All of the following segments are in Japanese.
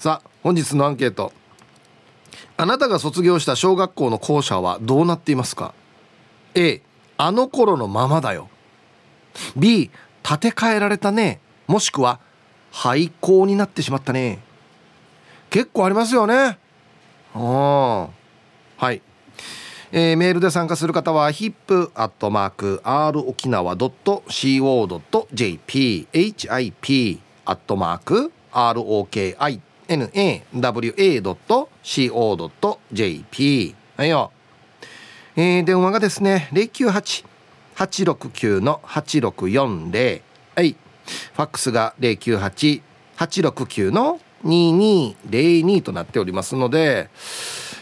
さあ本日のアンケート。あなたが卒業した小学校の校舎はどうなっていますか？A あの頃のままだよ。B 建て替えられたね。もしくは廃校になってしまったね。結構ありますよね。うんはい。えー、メールで参加する方は hip.r 沖 nawa.co.jp はいよ、えー、電話がですね098-869-8640はい。ファックスが098-869-2202となっておりますので、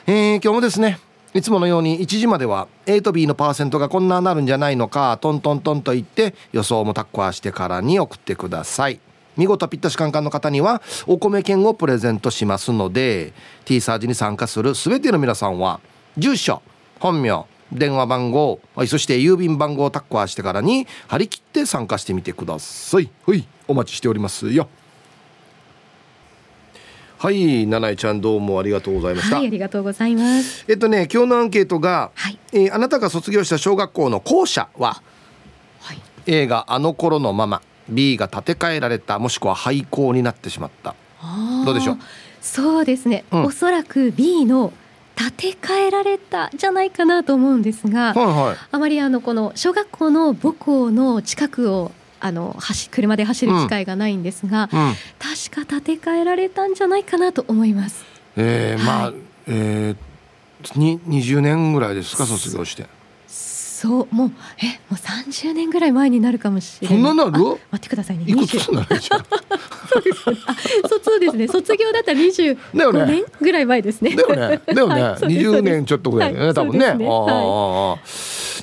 えー、今日もですねいつものように1時までは A と B のパーセントがこんななるんじゃないのかトントントンと言って予想もタッコアしてからに送ってください。見事ぴったしカンカンの方にはお米券をプレゼントしますので T サージに参加する全ての皆さんは住所本名電話番号そして郵便番号をタッコアしてからに張り切って参加してみてください。はいお待ちしておりますよ。はい七重ちゃんどうもありがとうございました。はいありがとうございます。えっとね今日のアンケートが、はい、えー、あなたが卒業した小学校の校舎は、はい、A があの頃のまま B が建て替えられたもしくは廃校になってしまった。どうでしょう？そうですね、うん、おそらく B の建て替えられたじゃないかなと思うんですが、はいはい、あまりあのこの小学校の母校の近くをあの走車で走る機会がないんですが、うん。うん、確か建て替えられたんじゃないかなと思います。えー、まあ、はい、えー、に20年ぐらいですか卒業して。そうもうえもう30年ぐらい前になるかもしれない。そんななる？待ってくださいね。いくつなる？じゃん。そうです。あ卒ですね。卒業だったら25年ぐらい前ですね。だよね。だよね、はい、20年ちょっとぐらいね、はい、多分ね。ね、は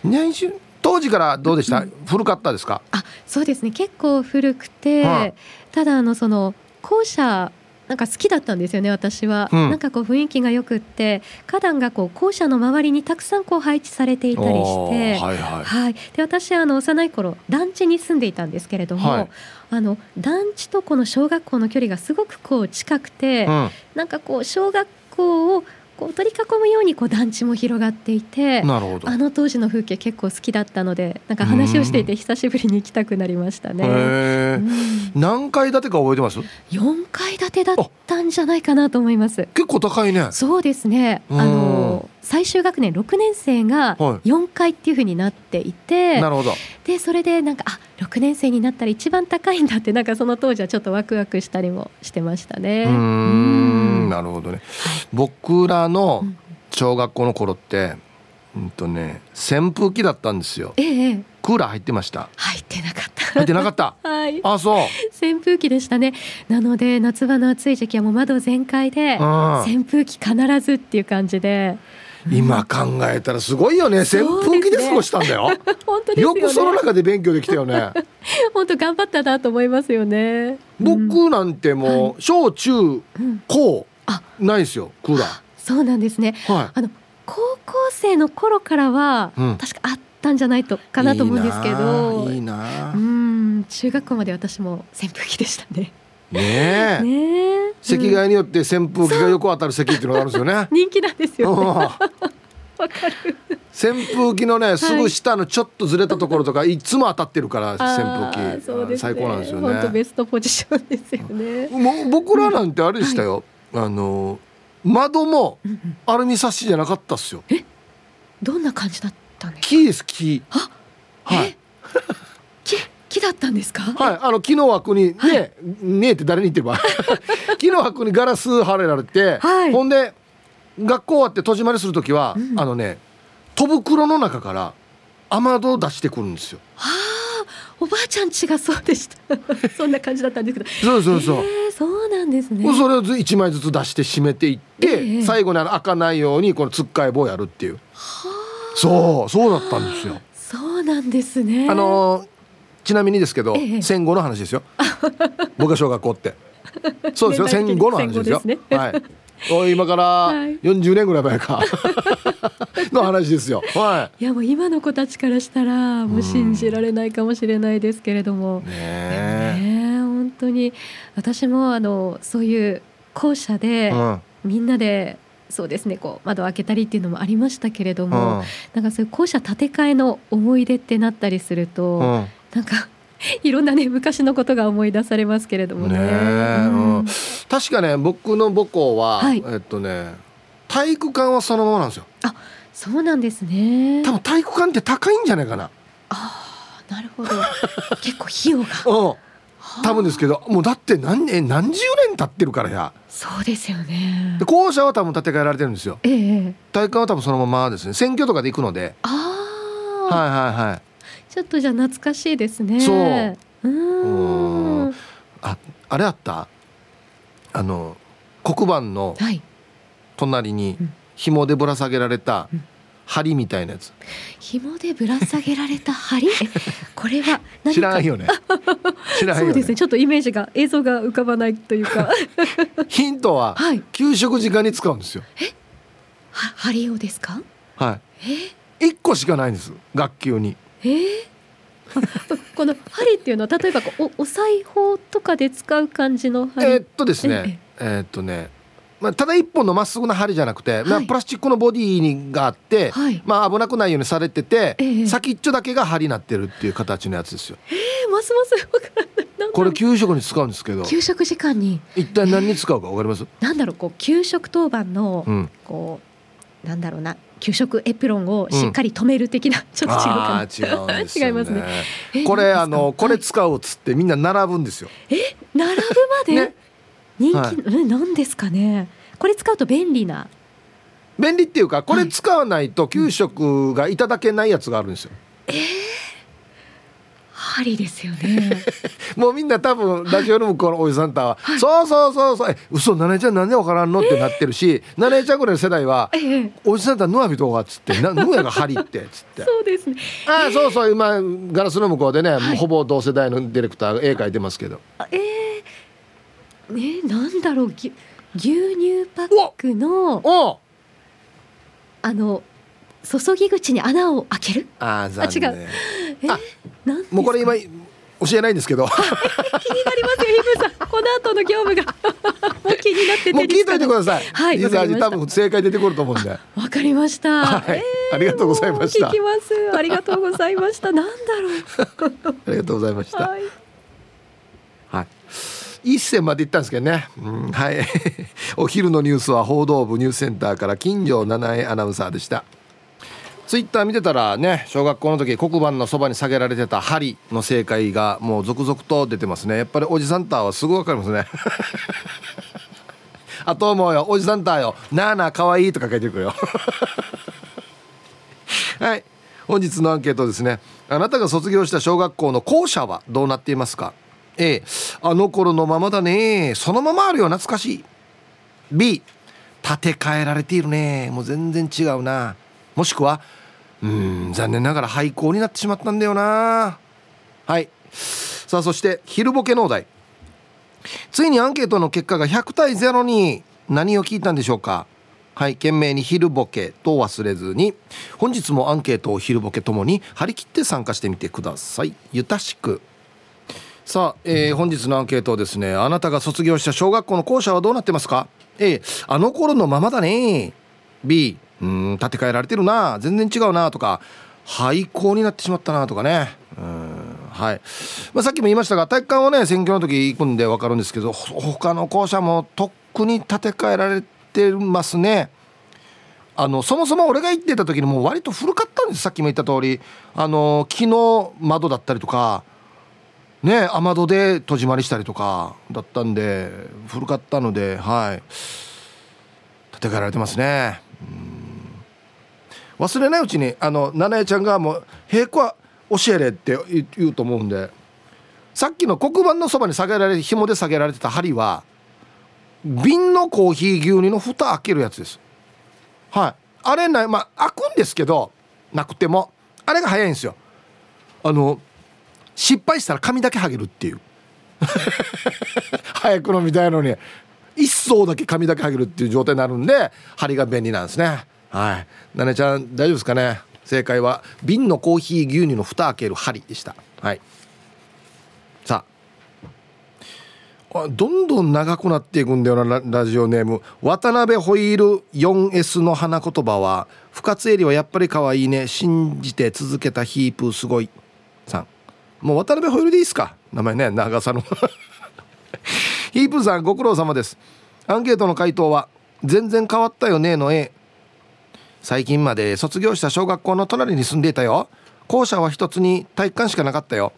い、20当時からどうでした、うん、古かったですか？あそうですね。結構古くて、はあ、ただあのその校舎なんか好きだったんですよね私は、うん、なんかこう雰囲気がよくって花壇がこう校舎の周りにたくさんこう配置されていたりして、はい、はい。はい、で私あの幼い頃団地に住んでいたんですけれども、はい、あの団地とこの小学校の距離がすごくこう近くて、うん、なんかこう小学校をこう取り囲むようにこう団地も広がっていてなるほど。あの当時の風景結構好きだったのでなんか話をしていて久しぶりに行きたくなりましたね。うん、何階建てか覚えてます？4階建てだったんじゃないかなと思います。結構高いね。そうですね。あの最終学年6年生が4階っていうふうになっていて、はい、なるほどでそれでなんかあ6年生になったら一番高いんだってなんかその当時はちょっとワクワクしたりもしてましたね。うんなるほどね、はい、僕らの小学校の頃って、うんとね扇風機だったんですよ。ええ、クーラー入ってました。入ってなかった。入ってなかった？はい。あ、そう。扇風機でしたね。なので夏場の暑い時期はもう窓全開で、扇風機必ずっていう感じで。今考えたらすごいよね。扇風機で過ごしたんだよ。本当、ね、よくその中で勉強できたよね。本当頑張ったなと思いますよね。僕なんてもう小中高ないですよクーラーそうなんですね、はい、あの高校生の頃からは、確かあったんじゃないとかなと思うんですけど。いいなうん中学校まで私も扇風機でしたねねえ。ね席替えによって扇風機が横当たる席っていうのがあるんですよね。人気なんですよ、ね、わかる。扇風機のねすぐ下のちょっとずれたところとか、い、つも当たってるから扇風機、ね、最高なんですよね。本当ベストポジションですよね。もう僕らなんてあれでしたよ、はい、あの窓もアルミサッシじゃなかったっすよ。え？どんな感じだったんですか？木です木。あはい木だったんですか？はいあの木の枠にね、はい、ねえって誰に言ってば 木の枠にガラス貼れられて、はい、ほんで学校終わって戸締まりする時は、うん、あのね戸袋の中から雨戸出してくるんですよ。はあおばあちゃん家がそうでした。そんな感じだったんですけど。そうそうそう、えー、そうなんですね。それを一枚ずつ出して閉めていって、えー、最後にあの開かないようにこのつっかい棒やるっていう。そうそうだったんですよ。そうなんですね。あのーちなみにですけど、ええ、戦後の話ですよ。僕が小学校って。そうですよ。戦後の話ですよ、ね、はい。今から40年ぐらい前か。の話ですよ。はい。いやもう今の子たちからしたらもう信じられないかもしれないですけれども、ねね本当に。私もあのそういう校舎でうん。みんなでそうですねこう窓を開けたりっていうのもありましたけれどうも、ん。なんかそういう校舎建て替えの思い出ってなったりすると、うんなんか いろんなね昔のことが思い出されますけれどもね。うんうん確かね僕の母校は、はいえっとね体育館はそのままなんですよそうなんですね。多分体育館って高いんじゃないかなああなるほど。結構費用が。うん多分ですけど。どもうだって何年何十年経ってるからやそうですよねで。校舎は多分建て替えられてるんですよええええ。体育館は多分そのままですね選挙とかで行くのでああ、はいはいはいちょっとじゃあ懐かしいですね。そううーん。ああれあった？あの黒板のはい。隣にうん紐でぶら下げられたうん針みたいなやつ紐でぶら下げられた針？え これは。知らんよね 知らんよねそうですね。ちょっとイメージが映像が浮かばないというか。ヒントははい。給食時間に使うんですよは針をですか？はえ？い一個しかないんです学級にえー？あ この針っていうのは例えばこうおお裁縫とかで使う感じの針、えーっとですねえーっとねまあ、ただ一本のまっすぐな針じゃなくて、まあ、はいプラスチックのボディにがあって、はい。まあ、危なくないようにされてて、ええ。先っちょだけが針になってるっていう形のやつですよ。えーますますわからない。これ給食に使うんですけど。給食時間に。一体何に使うかわかります、なんだろうこう給食当番の、うん、こうなんだろうな給食エプロンをしっかり止める的な、ちょっと違うかな。ね、違いますね。えこれあのこれはい使うっつってみんな並ぶんですよ。並ぶまで、ね。人気、はい。うんなんですかね？これ使うと便利な。便利っていうかこれ使わないと給食がいただけないやつがあるんですよ。針ですよねもうみんな多分ラジオの向こうのおじさんとは「そうそうそうそうえ嘘ナネちゃんなんでわからんの?」ってなってるしナネちゃんぐらいの世代はええ「おじさんとはヌアビとは」っつって「なヌアが針って」っつって。そうですねああそうそう今ガラスの向こうでね、はいほぼ同世代のディレクターが絵描いてますけどあえー、ねなんだろうぎ牛乳パックのあの注ぎ口に穴を開けるあ残念あ違うえあもうこれ今教えないんですけど気になりますよヒムさんこの後の業務が もう気になってもう聞いといてくさださい。はい実はわかりました多分正解出てくると思うんで。わかりました、はいありがとうございました聞きますありがとうございましたなんだろありがとうございました。うはいはい。一線まで行ったんですけどね。うん、はい。お昼のニュースは報道部ニュースセンターから金城七重アナウンサーでした。ツイッター見てたらね小学校の時黒板のそばに下げられてた針の正解がもう続々と出てますね。やっぱりおじさんターはすぐ分かりますね。あと思うよ。おじさんターよ。なあなあかわいいとか書いてくるよ。はい。本日のアンケートですね。あなたが卒業した小学校の校舎はどうなっていますか？A あの頃のままだね。そのままあるよ。懐かしい。B 建て替えられているね。もう全然違うな。もしくはうん残念ながら廃校になってしまったんだよな。はい。さあそして昼ボケのお題。ついにアンケートの結果が100対0に何を聞いたんでしょうか。はい。懸命に昼ボケと忘れずに本日もアンケートを昼ボケともに張り切って参加してみてください。ゆたしく。さあ、えー本日のアンケートですねあなたが卒業した小学校の校舎はどうなってますか？A あの頃のままだね。B うん建て替えられてるな。全然違うなとか廃校になってしまったなとかね。うんはい、まあ、さっきも言いましたが体育館はね選挙の時行くんで分かるんですけど他の校舎もとっくに建て替えられてますね。あのそもそも俺が行ってた時にもう割と古かったんです。さっきも言った通り。あの木の窓だったりとかね雨戸で戸締まりしたりとかだったんで古かったのではい。建て替えられてますね。うん。忘れないうちにあの七重ちゃんがもう「平子は教えれ」って言うと思うんで。さっきの黒板のそばに下げられ紐で下げられてた針は瓶のコーヒー牛乳の蓋開けるやつです。はい。あれないまあ開くんですけどなくてもあれが早いんですよ。あの失敗したら髪だけ剥げるっていう。早くのみたいのに一層だけ髪だけ剥げるっていう状態になるんで針が便利なんですね。はい。なねちゃん大丈夫ですかね？正解は瓶のコーヒー牛乳の蓋開ける針でした。はい。さあ。どんどん長くなっていくんだよなラジオネーム。渡辺ホイール 4S の花言葉は「深津絵里はやっぱり可愛いね信じて続けたヒープすごい」さん。もう渡辺ホイールでいいですか？名前ね長さの。ヒープさんご苦労様です。アンケートの回答は「全然変わったよね」の A 最近まで卒業した小学校の隣に住んでいたよ。校舎は一つに体育館しかなかったよ。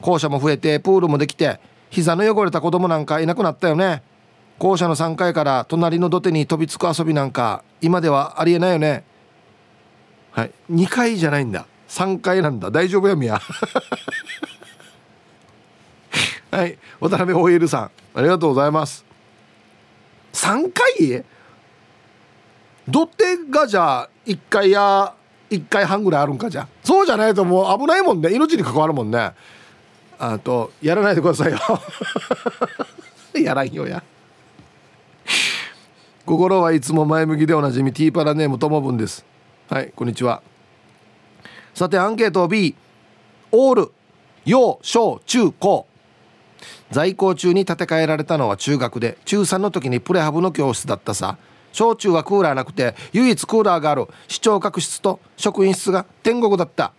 校舎も増えてプールもできて膝の汚れた子供なんかいなくなったよね。校舎の3階から隣の土手に飛びつく遊びなんか今ではありえないよね。はい。2階じゃないんだ。3階なんだ。大丈夫やみや はい。渡辺ホイールさんありがとうございます。3階？土手がじゃあ1階や1階半ぐらいあるんかじゃ？そうじゃないともう危ないもんね。命に関わるもんね。あとやらないでくださいよ。やらんよや。心はいつも前向きでおなじみティーパラネームともぶんです。はいこんにちは。さてアンケート B オール幼小中高在校中に建て替えられたのは中学で。中3の時にプレハブの教室だったさ。小中はクーラーなくて唯一クーラーがある視聴覚室と職員室が天国だった。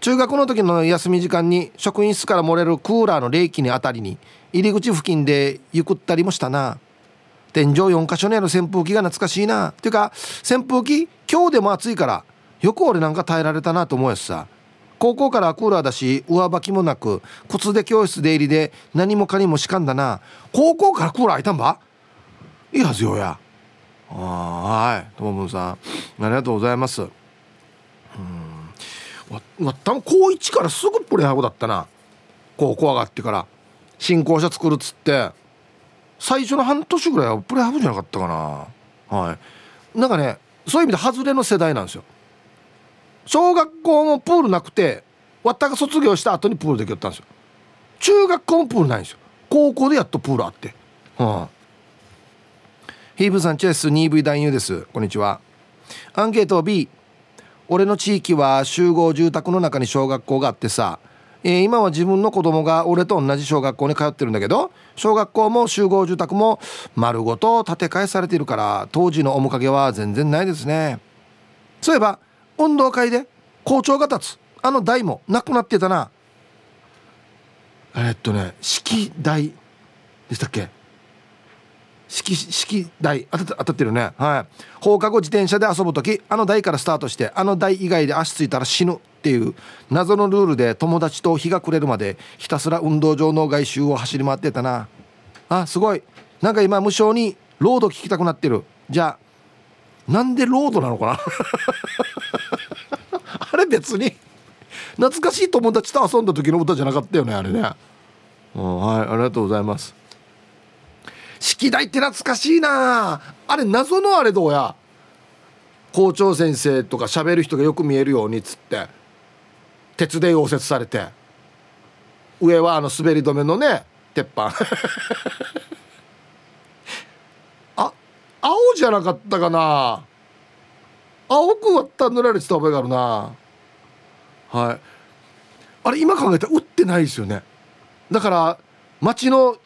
中学の時の休み時間に職員室から漏れるクーラーの冷気にあたりに入り口付近でゆくったりもしたな。天井4箇所にある扇風機が懐かしいな。ていうか扇風機今日でも暑いからよく俺なんか耐えられたなと思うやつさ。高校からクーラーだし上履きもなく靴で教室出入りで何もかにもしかんだな。高校からクーラー開いたんば？いいはずよやあはい。ともぶんさん。ありがとうございます。うん。わ多分高1からすぐプレハブだったな。高校上がってから。新校舎作るっつって。最初の半年ぐらいはプレハブじゃなかったかな。はい。なんかねそういう意味で外れの世代なんですよ。小学校もプールなくてわったが卒業した後にプールできよったんですよ。中学校もプールないんですよ。高校でやっとプールあって。はあヒーブさんチェス 2V 男優です。こんにちは。アンケート B 俺の地域は集合住宅の中に小学校があってさ、えー、今は自分の子供が俺と同じ小学校に通ってるんだけど小学校も集合住宅も丸ごと建て替えされてるから当時の面影は全然ないですね。そういえば運動会で校長が立つ。あの台もなくなってたな。えっとね式台でしたっけ？式式台当たってるね。はい。放課後自転車で遊ぶ時あの台からスタートしてあの台以外で足ついたら死ぬっていう謎のルールで友達と日が暮れるまでひたすら運動場の外周を走り回ってたな。あすごい。なんか今無償にロード聞きたくなってる。じゃあなんでロードなのかな？あれ別に懐かしい友達と遊んだ時の歌じゃなかったよねあれね。はいありがとうございます。式台って懐かしいな。あれ謎のあれどうや。校長先生とか喋る人がよく見えるようにっつって。鉄で溶接されて。上はあの滑り止めのね鉄板。あ青じゃなかったかな。青く割った塗られてた覚えがあるな。はい。あれ今考えたら売ってないですよね。だから町の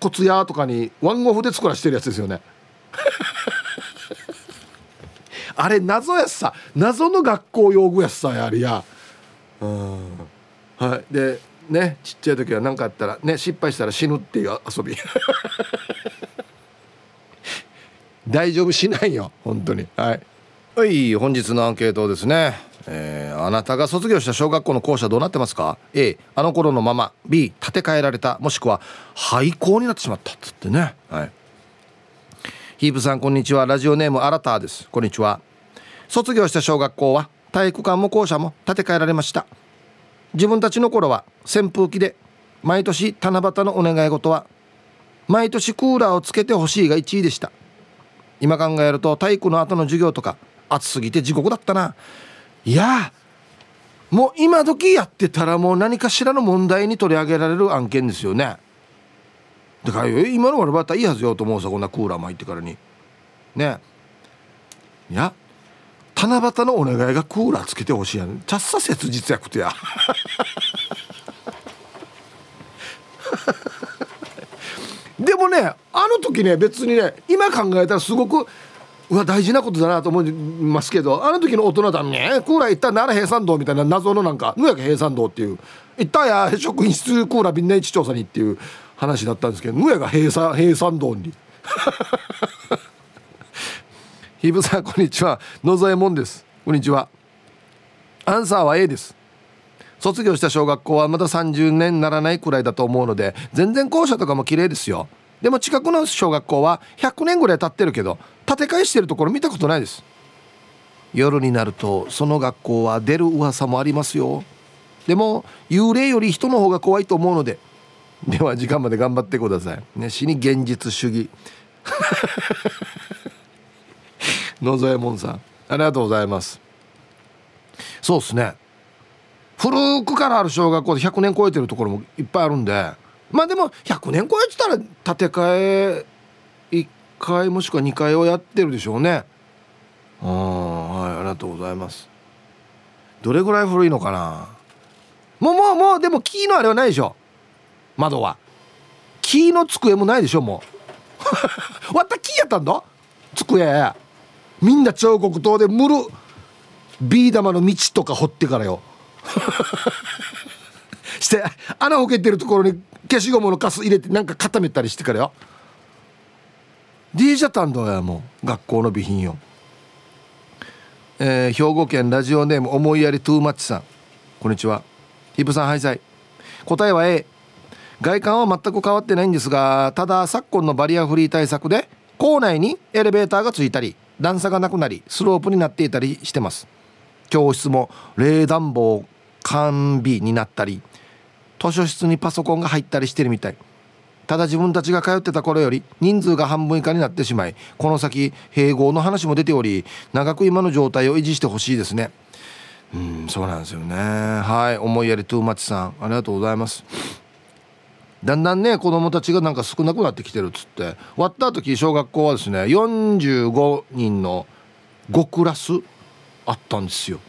骨屋とかにワンオフで作らしてるやつですよね。あれ謎やさ。謎の学校用具やさやりや。うん。はい。でねちっちゃい時は何かあったらね失敗したら死ぬっていう遊び。大丈夫しないよ本当に。はい。はい本日のアンケートですね。えー、あなたが卒業した小学校の校舎どうなってますか？A あの頃のまま。B 建て替えられた。もしくは廃校になってしまったっつってね。はい。ヒープさんこんにちは。ラジオネームアラターです。こんにちは。卒業した小学校は体育館も校舎も建て替えられました。自分たちの頃は扇風機で毎年七夕のお願い事は毎年クーラーをつけてほしいが1位でした。今考えると体育の後の授業とか暑すぎて地獄だったな。いやもう今時やってたらもう何かしらの問題に取り上げられる案件ですよね。だから今の俺バッターいいはずよと思うさこんなクーラーも入ってからに。ね。いや七夕のお願いがクーラーつけてほしいやん。ちゃっさ切実やくてや。でもねあの時ね別にね今考えたらすごくうわ大事なことだなと思いますけどあの時の大人だね。クーラー行った奈良平山道みたいな謎のなんか野焼平山道っていう行ったや職員室クーラーみんな一調査にっていう話だったんですけど野焼平山平山道に。ひぶさんこんにちは。野添もんです。こんにちは。アンサーは A です。卒業した小学校はまだ30年ならないくらいだと思うので全然校舎とかも綺麗ですよ。でも近くの小学校は100年ぐらい経ってるけど建て替えしてるところ見たことないです。夜になるとその学校は出る噂もありますよ。でも幽霊より人の方が怖いと思うのででは時間まで頑張ってください。ね死に現実主義。野添門さんありがとうございます。そうっすね。古くからある小学校で100年超えてるところもいっぱいあるんでまあでも100年超えてたら建て替え1回もしくは2回をやってるでしょうね。あはいありがとうございます。どれぐらい古いのかな？もうもうもうでも木のあれはないでしょ。窓は。木の机もないでしょもう。わった木やったんだ？机。みんな彫刻刀でむる。ビー玉の道とか掘ってからよ。して穴を開けてるところに消しゴムのカス入れてなんか固めたりしてからよ。DJ 担当やもう学校の備品よ。えー、兵庫県ラジオネーム思いやりトゥーマッチさん。こんにちは。ヒブさんハイサイ。答えは A 外観は全く変わってないんですがただ昨今のバリアフリー対策で校内にエレベーターがついたり段差がなくなりスロープになっていたりしてます。教室も冷暖房完備になったり図書室にパソコンが入ったりしてるみたい。ただ自分たちが通ってた頃より人数が半分以下になってしまいこの先併合の話も出ており長く今の状態を維持してほしいですね。うんそうなんですよね。はい思いやりトゥーマッチさんありがとうございます。だんだんね子供たちがなんか少なくなってきてるっつって。割った時小学校はですね45人の5クラスあったんですよ。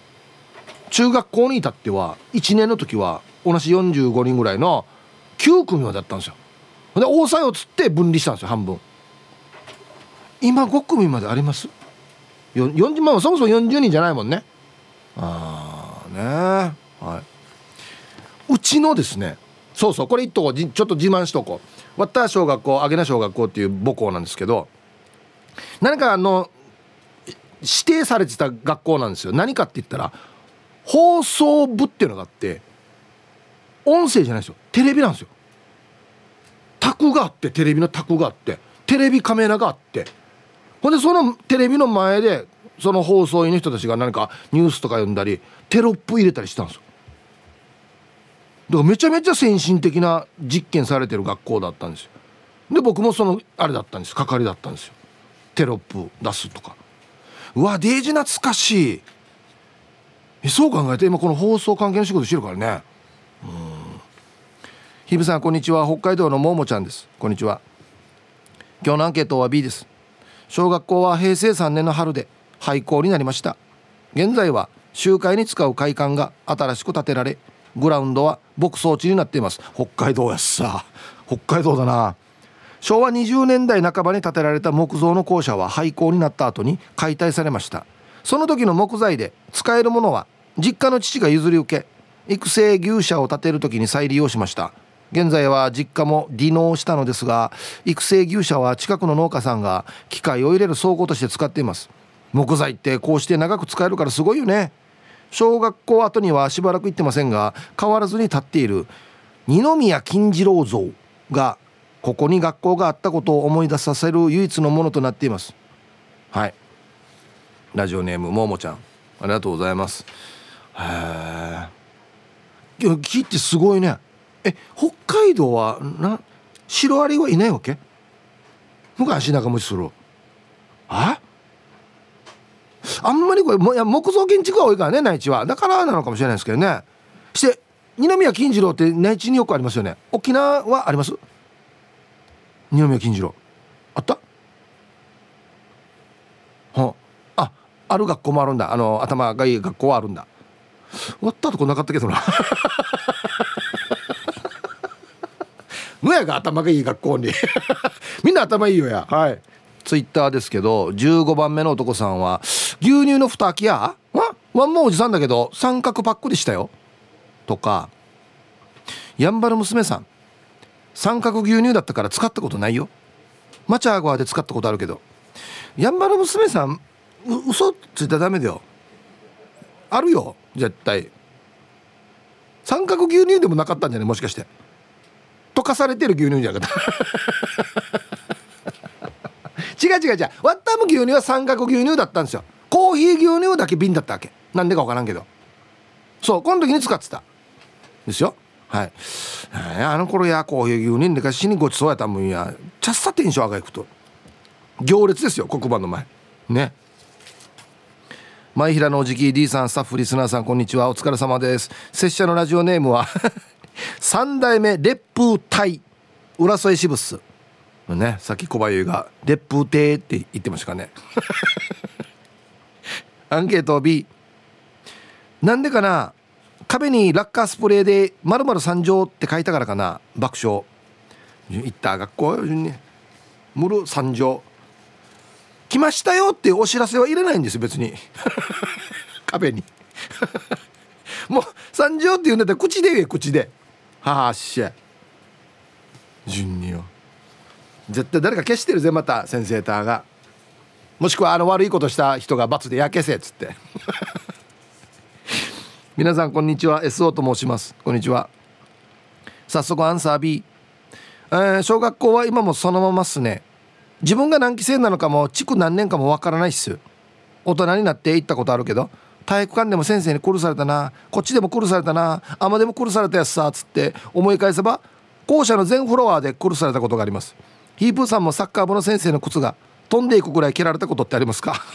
中学校に至っては1年の時は同じ45人ぐらいの9組まであったんですよ。で大さをつって分離したんですよ半分。今5組まであります？40万はそもそも40人じゃないもんね。ああねはい。うちのですねそうそうこれ一とちょっと自慢しとこう。わった小学校あげな小学校っていう母校なんですけど何かあの指定されてた学校なんですよ。何かって言ったら放送部っていうのがあって音声じゃないですよ。テレビなんですよ。卓があってテレビの卓があってテレビカメラがあって。ほんでそのテレビの前でその放送員の人たちが何かニュースとか読んだりテロップ入れたりしたんですよ。だからめちゃめちゃ先進的な実験されてる学校だったんですよ。で僕もそのあれだったんです係だったんですよ。テロップ出すとか。うわデージ懐かしい。そう考えて今この放送関係の仕事してるからね。ひぶさんこんにちは。北海道のももちゃんです。こんにちは。今日のアンケートは B です。小学校は平成3年の春で廃校になりました。現在は集会に使う会館が新しく建てられグラウンドは牧草地になっています。北海道やさ。北海道だな。昭和20年代半ばに建てられた木造の校舎は廃校になった後に解体されました。その時の木材で使えるものは実家の父が譲り受け育成牛舎を建てる時に再利用しました。現在は実家も離農したのですが育成牛舎は近くの農家さんが機械を入れる倉庫として使っています。木材ってこうして長く使えるからすごいよね。小学校後にはしばらく行ってませんが変わらずに立っている。二宮金次郎像がここに学校があったことを思い出させる唯一のものとなっています。はい。ラジオネームももちゃん。ありがとうございます。へえ木ってすごいね。え北海道はなシロアリはいないわけ？昔仲間ちするあ？あんまりこれもいや木造建築が多いからね内地は。だからなのかもしれないですけどね。して二宮金次郎って内地によくありますよね。沖縄はあります？二宮金次郎。あった？はあある学校もあるんだ。あの頭がいい学校はあるんだ。終わったとこなかったけどなねやが頭がいい学校に。みんな頭いいよや。はい。ツイッターですけど15番目の男さんは牛乳の蓋開きや?わワンモおじさんだけど三角パックでしたよ。とかやんばる娘さん。三角牛乳だったから使ったことないよ。マチャーゴアで使ったことあるけど。やんばる娘さんう嘘ついたらダメだよ。あるよ絶対。三角牛乳でもなかったんじゃない？もしかして溶かされてる牛乳じゃなかった。違う違う違う。ワッタム牛乳は三角牛乳だったんですよ。コーヒー牛乳だけ瓶だったわけ。なんでか分からんけど。そうこの時に使ってた。ですよ。はい。あの頃やコーヒー牛乳でかしにごちそうやったもんや。ちゃっさテンション上がいくと。行列ですよ黒板の前。ね。前平のおじき D さんスタッフリスナーさんこんにちは。お疲れ様です。拙者のラジオネームは三代目烈風隊浦添支部っす。ねさっき小林が烈風亭って言ってましたかね。アンケート B なんでかな壁にラッカースプレーで「まる参上」って書いたからかな爆笑。行った学校に「むる参上」来ましたよっていうお知らせは入れないんです別に。壁に。もう参上って言うんだったら口で言え口で。はあしゃ順によ。絶対誰か消してるぜまた先生ターが。もしくはあの悪いことした人が罰で焼けせっつって。皆さんこんにちは。SO と申します。こんにちは。早速アンサー B、えー、小学校は今もそのままっすね。自分が何期生なのかも築何年かもわからないっす。大人になって行ったことあるけど体育館でも先生に殺されたな。こっちでも殺されたな。甘でも殺されたやつさっつって思い返せば校舎の全フロアで殺されたことがあります。ヒープーさんもサッカー部の先生の靴が飛んでいくぐらい蹴られたことってありますか？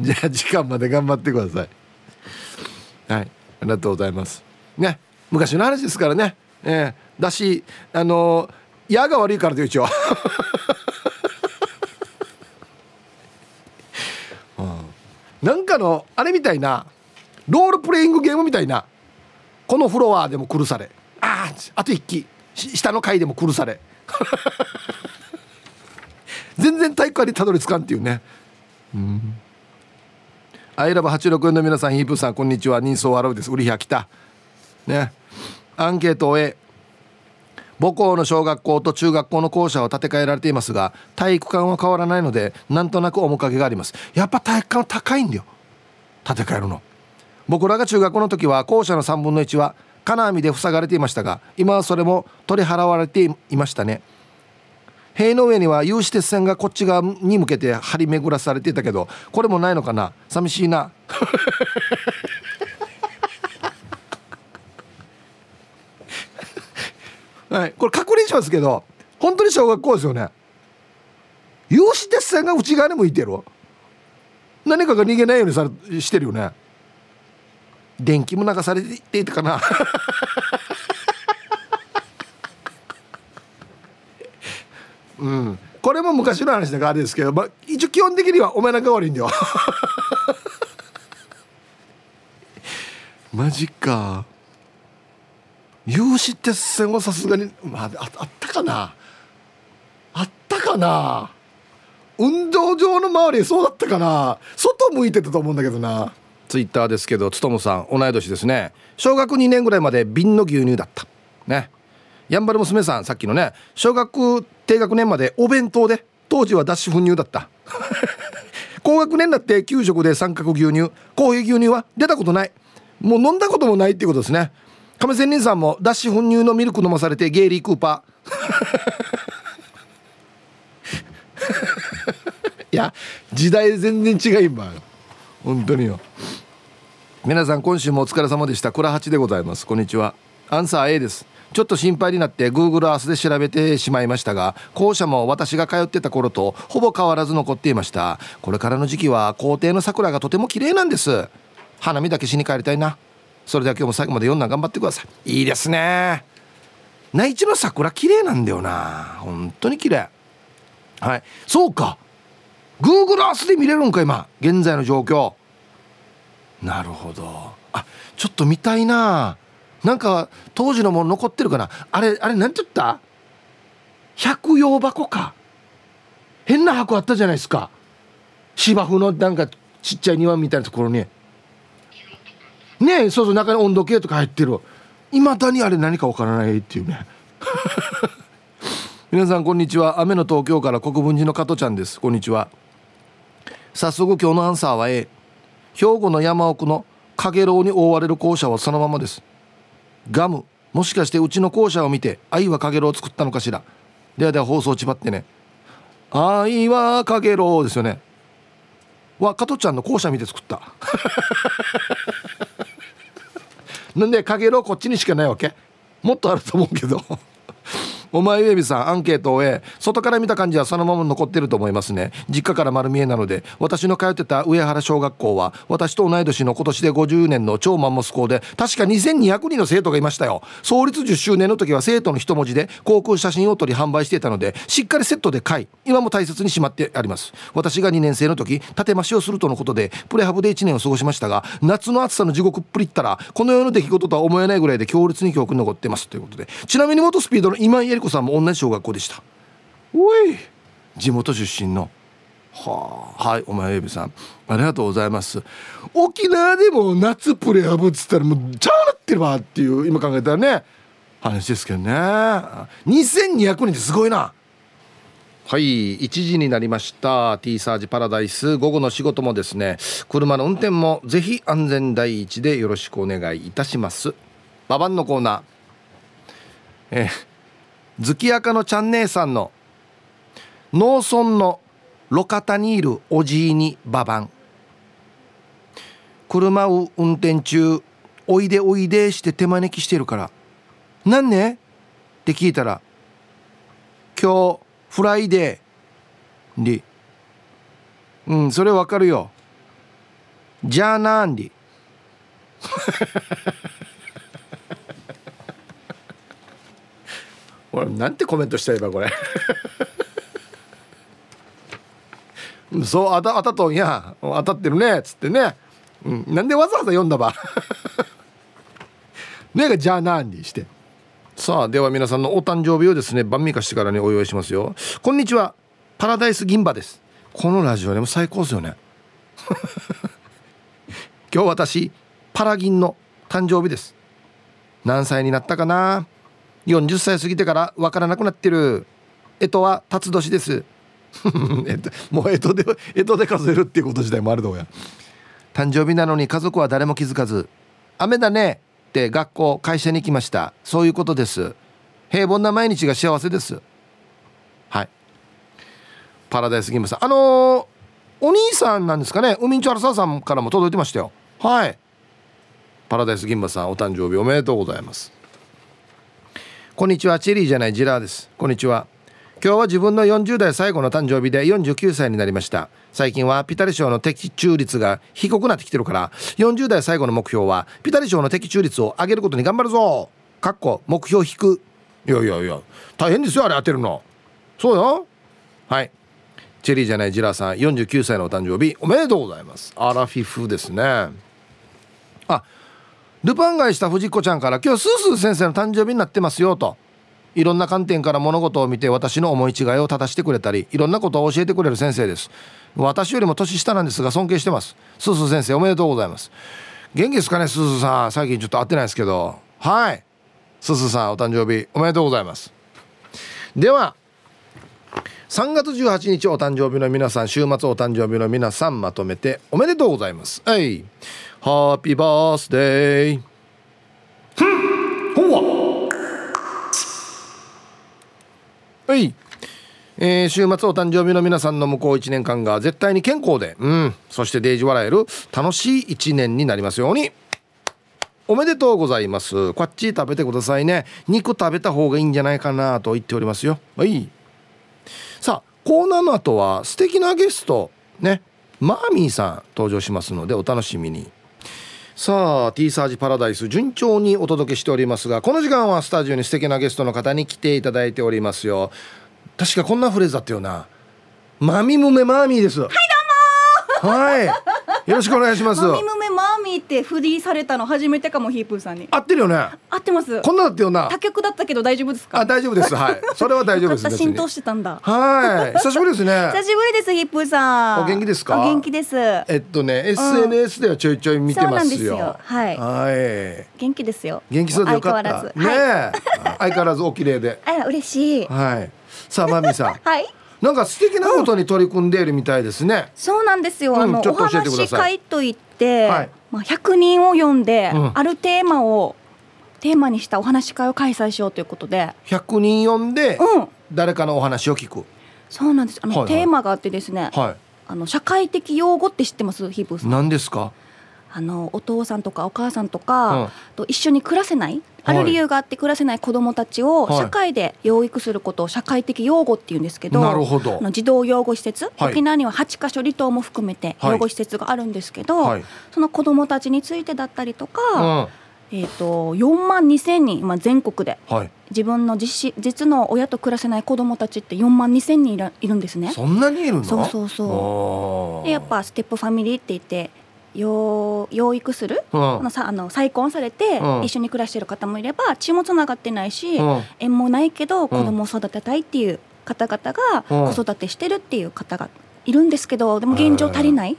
じゃあ時間まで頑張ってください。はい。ありがとうございます。ね。昔の話ですからね。えーだしあの矢が悪いからで一応、うん、なんかのあれみたいなロールプレイングゲームみたいなこのフロアでも苦され。あああと一機下の階でも苦され。全然体育館にたどり着かんっていうね。うん。アイラブ864の皆さんヒープさんこんにちは。人相笑うです。売りは来た。ね。アンケートを終え母校の小学校と中学校の校舎は建て替えられていますが体育館は変わらないのでなんとなく面影があります。やっぱ体育館高いんだよ。建て替えるの。僕らが中学校の時は校舎の3分の1は金網で塞がれていましたが今はそれも取り払われていましたね。塀の上には有刺鉄線がこっち側に向けて張り巡らされていたけどこれもないのかな。寂しいな。はい、これ確認しますけど本当に小学校ですよね。有刺鉄線が内側に向いてる何かが逃げないようにさしてるよね。電気も流されていたかな。うん。これも昔の話だからあれですけど、まあ、一応基本的にはお前なんか悪いんだよ。マジか。有刺鉄線はさすがに、まあ、ああったかな？あったかな？運動場の周りそうだったかな？外向いてたと思うんだけどな。ツイッターですけどつともさん同い年ですね。小学2年ぐらいまで瓶の牛乳だった。ね。やんばる娘さんさっきのね小学低学年までお弁当で当時は脱脂粉乳だった。高学年になって給食で三角牛乳コーヒー牛乳は出たことない。もう飲んだこともないっていうことですね。亀仙人さんも脱脂粉乳のミルク飲まされてゲイリー・クーパー。いや時代全然違いま本当によ。皆さん今週もお疲れ様でした。倉八でございます。こんにちは。アンサー A です。ちょっと心配になって Google Earth で調べてしまいましたが校舎も私が通ってた頃とほぼ変わらず残っていました。これからの時期は校庭の桜がとても綺麗なんです。花見だけしに帰りたいな。それでは今日も最後まで読んだ頑張ってください。いいですね。内地の桜綺麗なんだよな。本当に綺麗。はい。そうか。Google Earth で見れるんか今。現在の状況。なるほど。あちょっと見たいな。なんか当時のもの残ってるかな。あれあれなんて言った？百葉箱か。変な箱あったじゃないですか。芝生のなんかちっちゃい庭みたいなところに。ねそうそう中に温度計とか入ってる。いまだにあれ何かわからないっていうね。皆さんこんにちは。雨の東京から国分寺の加トちゃんです。こんにちは。早速今日のアンサーは A 兵庫の山奥のかげろうに覆われる校舎はそのままです。ガム。もしかしてうちの校舎を見て愛はかげろうを作ったのかしら。ではでは放送ちばってね。愛はかげろうですよね。わ加トちゃんの校舎見て作った。なんでかげろうこっちにしかないわけ？もっとあると思うけど。お前ウェビさんアンケートを終え外から見た感じはそのまま残ってると思いますね。実家から丸見えなので私の通ってた上原小学校は私と同い年の今年で50年の超マンモス校で確か2200人の生徒がいましたよ。創立10周年の時は生徒の一文字で航空写真を撮り販売していたのでしっかりセットで買い今も大切にしまってあります。私が2年生の時縦増しをするとのことでプレハブで1年を過ごしましたが夏の暑さの地獄っぷりったらこの世の出来事とは思えないぐらいで強烈に記憶に残ってます。ということでちなみに元スピードの今井絵理子さんも同じ小学校でした。おい。地元出身の。はあ。はいお前エビさん。ありがとうございます。沖縄でも夏プレハブっつったらもうちゃうなってるわっていう今考えたらね。話ですけどね。2200人ってすごいな。はい1時になりました。T サージパラダイス。午後の仕事もですね。車の運転もぜひ安全第一でよろしくお願いいたします。ババンのコーナー。えー月明のちゃん姉さんの農村の路肩にいるおじいにババン車を運転中おいでおいでして手招きしてるから「なんね?」って聞いたら「今日フライデー」で「うんそれわかるよ」「じゃあなんで?」これなんてコメントしたらいいばこれ。そうあた当たとんや。当たってるね。っつってね、うん、なんでわざわざ読んだば。ねがじゃあ何にして。さあでは皆さんのお誕生日をですね晩味化してからにお祝いしますよ。こんにちは。パラダイス銀歯です。このラジオでも最高ですよね。今日私パラ銀の誕生日です。何歳になったかな40歳過ぎてから分からなくなってる。干支は辰年です。えっともう干支で干支で数えるっていうこと自体もあるどうや誕生日なのに家族は誰も気づかず「雨だね」って学校会社に来ました。そういうことです。平凡な毎日が幸せです。はい。パラダイスギムさん。あのー、お兄さんなんですかね。ウミンチョアルサーさんからも届いてましたよ。はい。パラダイスギンバさんお誕生日おめでとうございます。こんにちはチェリーじゃないジラーです。こんにちは。今日は自分の40代最後の誕生日で49歳になりました。最近はピタリ賞の的中率が低くなってきてるから40代最後の目標はピタリ賞の的中率を上げることに頑張るぞ。かっこ目標引く。いやいやいや大変ですよあれ当てるの。そうよ。はい。チェリーじゃないジラーさん49歳のお誕生日おめでとうございます。アラフィフですね。あルパン買いした藤子ちゃんから今日スースー先生の誕生日になってますよと。いろんな観点から物事を見て私の思い違いを正してくれたりいろんなことを教えてくれる先生です。私よりも年下なんですが尊敬してます。スースー先生おめでとうございます。元気ですかねスースーさん。最近ちょっと会ってないですけど。はい。スースーさんお誕生日おめでとうございます。では3月18日お誕生日の皆さん週末お誕生日の皆さんまとめておめでとうございます。はい。ハッピーバースデーほわは？い。えー、週末お誕生日の皆さんの向こう1年間が絶対に健康で、うん、そしてデージ笑える楽しい1年になりますように。おめでとうございます。こっち食べてくださいね。肉食べた方がいいんじゃないかなと言っておりますよ。はい。さあコーナーの後は素敵なゲストねマーミーさん登場しますのでお楽しみにさあ T サージパラダイス順調にお届けしておりますがこの時間はスタジオに素敵なゲストの方に来ていただいておりますよ。確かこんなフレーズだったよな。マミムメマーミーです。はいどうもはい。よろしくお願いします。マミムメマーミー行ってフリーされたの初めてかもヒープーさんに。合ってるよね。合ってます。こんなだったよな。他局だったけど大丈夫ですか？あ大丈夫です。はい。それは大丈夫です 浸透してたんだ。はい。久しぶりですね。久しぶりですヒップーさん。お元気ですか？お元気です。えっとね SNS ではちょいちょい見てますよ。はい。はい。元気ですよ。元気そうでよかった。相変わらず。ね相変わらずお綺麗で。あら嬉しい。はい。さあマミさん。はい。なんか素敵なことに取り組んでいるみたいですね、そうなんですよ、うん。あのお話会といって、はい。まあ、100人を呼んで、うん。あるテーマをテーマにしたお話会を開催しようということで。100人呼んでうん。誰かのお話を聞く、そうなんです。あの、はいはい。テーマがあってですね、はあの社会的用語って知ってます？ヒープーさいん何ですか？あのお父さんとかお母さんとか、と一緒に暮らせない？ある理由があって暮らせない子どもたちをはい。社会で養育することを社会的養護っていうんですけど、なるほど。あの児童養護施設、はい。沖縄には8カ所離島も含めてはい。養護施設があるんですけど、はい。その子どもたちについてだったりとか、うん。えー、と4万2千人、まあ、全国ではい。自分の実子実の親と暮らせない子どもたちって4万2千人いるんですね。そんなにいるの？そうそうそう。うでやっぱステップファミリーって言って養養育する、うん。あのさあの再婚されてうん。一緒に暮らしてる方もいれば血もつながってないし、うん。縁もないけど子供を育てたいっていう方々がうん。子育てしてるっていう方がいるんですけどでも現状足りない、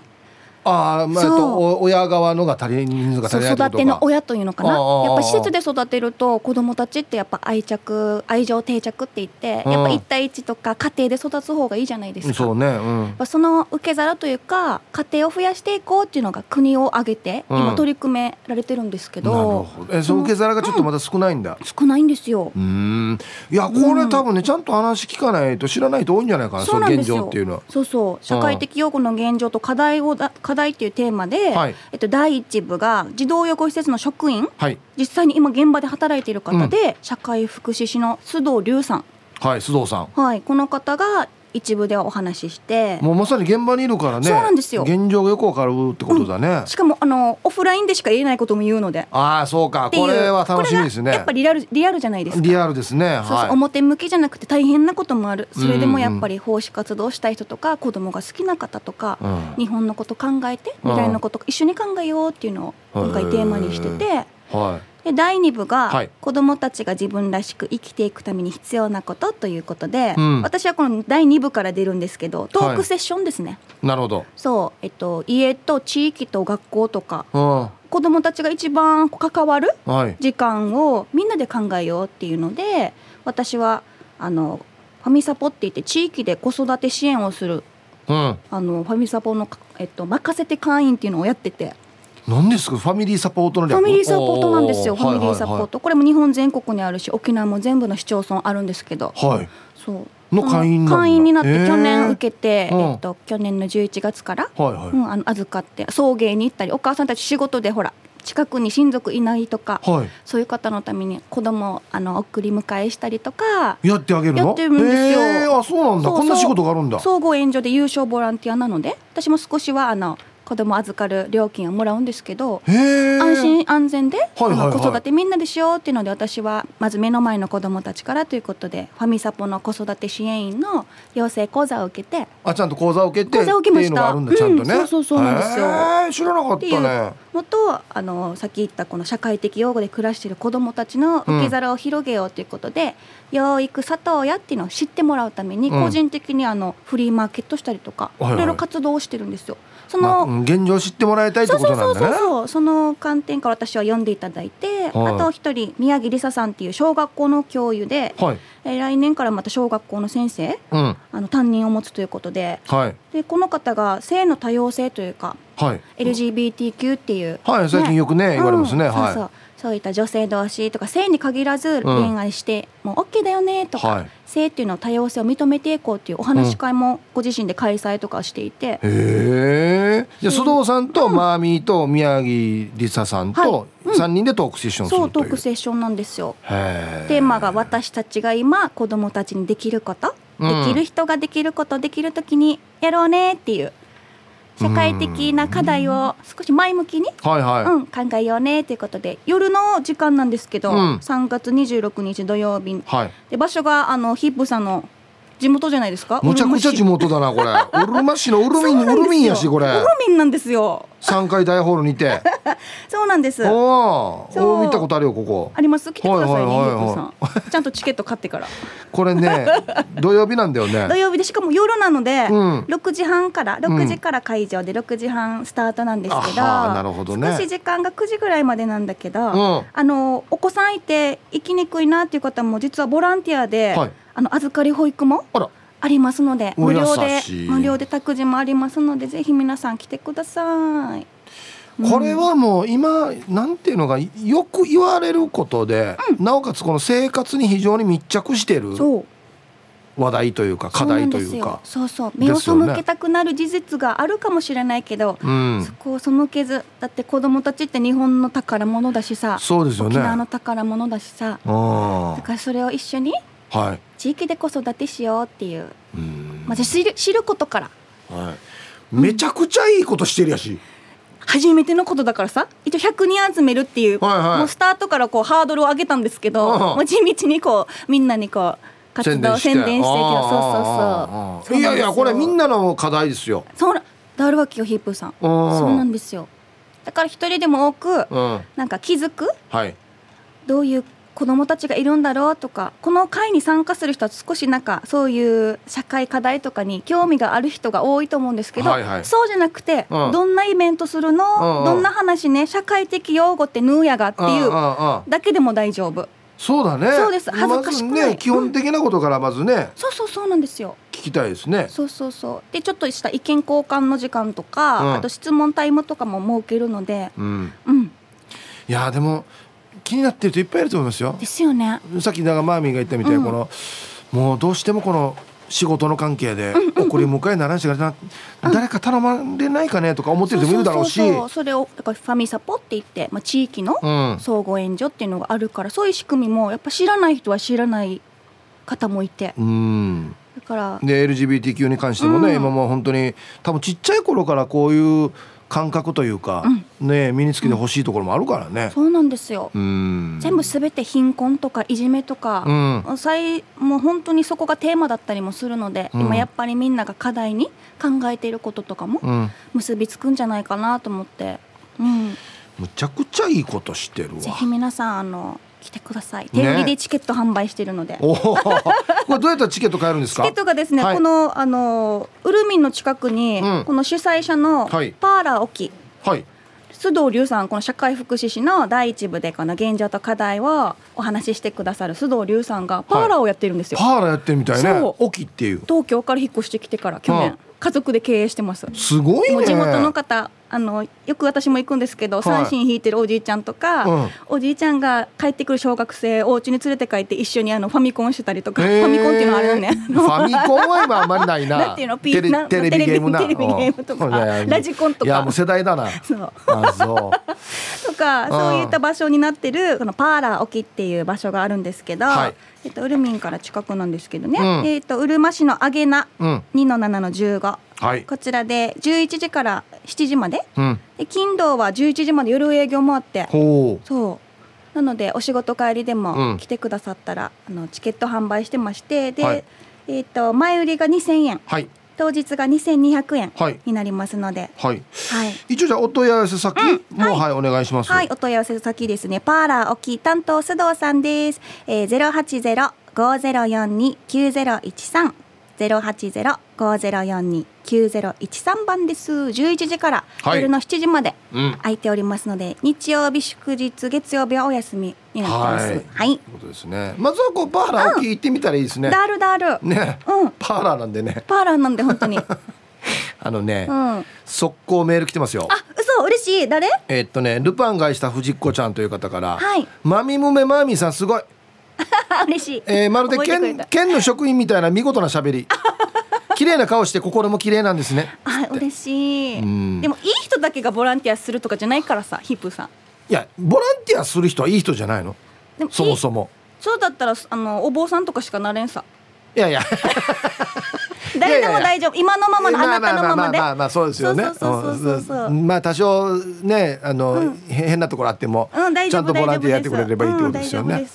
ああまあ親側のが足り人数が足りない育ての親というのかな。やっぱ施設で育てると子供たちってやっぱ愛着愛情定着って言ってうん。やっぱ一対一とか家庭で育つ方がいいじゃないですか。そうねうん。その受け皿というか家庭を増やしていこうっていうのが国を挙げてうん。今取り組められてるんですけなるど、ほど。えその受け皿がちょっとまだ少ないんだ。少ないんですよ。うーん。いやこれ多分ねちゃんと話聞かないと知らない人多いんじゃないかなその現そうなんですよ。状っていうのは。そうそう。社会的養護の現状と課題をだ課題っていうテーマで、はい。えっと、第一部が児童養護施設の職員はい。実際に今現場で働いている方で、社会福祉士の須藤龍さん、はい須藤さん。はい、この方が一部でお話しして。もうまさに現場にいるからね。そうなんですよ。現状がよくわかるってことだね、しかもあのオフラインでしか言えないことも言うので。ああそうか。これは楽しみですね。やっぱりリアルリアルじゃないですか。リアルですね。そうそうはい表向きじゃなくて大変なこともある。それでうんうんもやっぱり奉仕活動したい人とか子供が好きな方とか、うん。日本のこと考えて未来のこと一緒に考えようっていうのを今回テーマにしてて。はで第2部が、はい。子供たちが自分らしく生きていくために必要なことということで、うん。私はこの第2部から出るんですけどトークセッションですね、いなるほど。そう、えっと、家と地域と学校とかうん。子供たちが一番関わるはい。時間をみんなで考えようっていうので私はあのファミサポって言って地域で子育て支援をするうん。あのファミサポの、えっと、任せて会員っていうのをやってて何ですか？ファミリーサポートの略？ファミリーサポートなんですよ。おファミリーサポート、これも日本全国にあるし沖縄も全部の市町村あるんですけど。はい。はいはいそう。の会員会員になって去年受けて、うん。えっと、去年の11月から、はいはい、うん、あの預かって送迎に行ったりお母さんたち仕事でほら近くに親族いないとかはい。そういう方のために子供をあの送り迎えしたりとかやってあげるの？やってるんですよ。あそうなんだ。こんな仕事があるんだ。総合援助で優勝ボランティアなので私も少しはあの子供預かる料金をもらうんですけど安心安全で、子育てみんなでしようっていうので私はまず目の前の子どもたちからということでファミサポの子育て支援員の養成講座を受けてあちゃんと講座を受けて講座を受けました。うんそうそうそうなんですよ。知らなかったね。のとあのさっき言ったこの社会的養護で暮らしている子どもたちの受け皿を広げようということで、養育里親っていうのを知ってもらうためにうん。個人的にあのフリーマーケットしたりとか、いろいろ活動をしてるんですよ。そまあの、うん現状知ってもらいたいってそうそうそうことなんだね。そうそうその観点から私は読んでいただいて、はい。あと一人宮城梨沙さんっていう小学校の教諭で、はい。えー来年からまた小学校の先生うん。あの担任を持つということではい。でこの方が性の多様性というかはい。LGBTQ っていう、はい。最近よくね言われますね、はい。うんそうそうそういった女性同士とか性に限らず恋愛して、もう OK だよねとか、はい。性っていうの多様性を認めていこうっていうお話し会もご自身で開催とかしていて、へえ。じゃあ須藤さんとマーミーと宮城梨沙さんとはい。うん3人でトークセッションすそうトーるというクセッションなんですよ。へテーマが私たちが今子どもたちにできること、うん。できる人ができることできる時にやろうねっていう社会的な課題を少し前向きに、はいはい、うん、考えようねということで夜の時間なんですけど、うん。3月26日土曜日。はい。で場所があのヒップさんの地元じゃないですか？むちゃくちゃ地元元だなこれ。うるま市のうるみんうるみんやしこれ。ウルミンなんですよ。3階大ホールにて。そうなんです。おお見たことあるよここ。あります？来てくださいね、はいはいちゃんとチケット買ってから。これね 土曜日なんだよ土ね曜日でしかも夜なので、うん。6時半から6時から会場で6時半スタートなんですけど,、あはあなるほどね。少し時間が9時ぐらいまでなんだけど、うん。あのお子さんいて行きにくいなっていう方も実はボランティアで、はいあの預かり保育もありますのでお無料で無料で託児もありますのでぜひ皆さん来てください。うん。これはもう今なんていうのがよく言われることで、なおかつこの生活に非常に密着してる話題というか課題というか。そうそう目を背けたくなる事実があるかもしれないけど、うん。そこを背けずだって子供たちって日本の宝物だしさそうですよね。沖縄の宝物だしさあだからそれを一緒にあはい。地域で子育てしようっていう、うん。まず知る知ることから。はい。めちゃくちゃいいことしてるやし、初めてのことだからさ。一応100人集めるっていう、はいはい。もうスタートからこうハードルを上げたんですけど、うん。もう地道にこうみんなにこう活動宣伝して。そうそうそういやいやこれみんななの課題ですよ。そうなだあるわけよヒープーさん。そそうなんですよ。だから一人でも多くうん。なんか気づく？はい。どういう子供たちがいるんだろうとかこの会に参加する人は少しなんかそういう社会課題とかに興味がある人が多いと思うんですけど、はいはい。そうじゃなくて、うん。どんなイベントするの、うんうん。どんな話ね社会的用語ってヌーやがっていうだけでも大丈夫。そうだね。そうです。恥ずかしくない。まずね基本的なことからまずね。そうそうそうなんですよ。聞きたいですね。そうそうそう。でちょっとした意見交換の時間とか、うん。あと質問タイムとかも設けるので。うん。うん。いやでも気になってる人いっぱいいると思いますよ。ですよね。さっきだからマーミーが言ったみたいに、うん。このもうどうしてもこの仕事の関係で送り迎えならんしがな、誰か頼まれないかねとか思ってる人もいるだろうし。そうそうそう。それをだからファミサポって言って、まあ、地域のうん。相互援助っていうのがあるからそういう仕組みもやっぱ知らない人は知らない方もいて。うん。だからで LGBTQ に関してもね、うん。今もう本当に多分ちっちゃい頃からこういう感覚というか、ね身につけてほしいところもあるからね。そうなんですよ、うん。全部すべて貧困とかいじめとか、うん。最もう本当にそこがテーマだったりもするので、うん。今やっぱりみんなが課題に考えていることとかもうん。結びつくんじゃないかなと思って、うん、むちゃくちゃいいことしてるわ。ぜひ皆さんあの来てください。手売りでチケット販売してるので、おおこれどうやったらチケット買えるんですか？チケットがですね、はい。このあのウルミンの近くに、うん。この主催者のはい。パーラー沖はい。須藤龍さんこの社会福祉士の第一部でこの現状と課題をお話ししてくださる須藤龍さんがパーラーをやってるんですよ、パーラーやってるみたいね。そう。オキっていう。東京から引っ越してきてから去年、うん。家族で経営してます。すごいね。地元の方あのよく私も行くんですけど、い。三振引いてるおじいちゃんとか、うん。おじいちゃんが帰ってくる小学生お家に連れて帰って一緒にあのファミコンしてたりとか、ファミコンっていうのはあれだね。ファミコンは今あんまりないな。なんていうの？ピテレなテレビゲームな。テレビゲームとかラジコンとか。いやもう世代だな。そう。あそうとかんそういった場所になってるこのパーラー沖っていう場所があるんですけど、はい。えっと、ウルミンから近くなんですけどね、うん。えっと、うるま市のあげなうん2の7の15はい。こちらで11時から7時まで。うん。で金土は11時まで夜営業もあって。ほそう。なのでお仕事帰りでうん。も来てくださったら、あのチケット販売してまして。で、はい。えっと前売りが2000円。うはい。当日が2200円はい。になりますので、はい。はい。一応じゃあお問い合わせ先もはいお願いします。はい、お問い合わせ先ですね。パーラー沖担当須藤さんです。えー、ゼゼロ八ゼロ五ゼロ四二九ゼロ一三番です。十一時からはい夜の七時までうん空いておりますので、日曜日祝日月曜日はお休みになってます。はいはい。ことですねまずはこうパーラーを聞いてみたらいいですねダールダール。ねうん。パーラーなんでねパーラーなんで本当に。うん。あのねあ、速攻メール来てますよ嘘嬉しい。誰？えっとねルパンがした藤子ちゃんという方からはい。マミムメマーミーさんすごいあ 嬉しい。えーまるで県県の職員みたいな見事な喋り。綺麗な顔して心も綺麗なんですね。あ嬉しい。うん。でもいい人だけがボランティアするとかじゃないからさ、ヒップーさん。いやボランティアする人はいい人じゃないの？そもそも。そうだったらあのお坊さんとかしかなれんさ。いやいや 誰でも大丈夫。今のままのあなたのままで。まあまあまあそうですよね。まあ多少ねあの、へ変なところあっても、ちゃんとボランティアやってくれればいいってことですよね。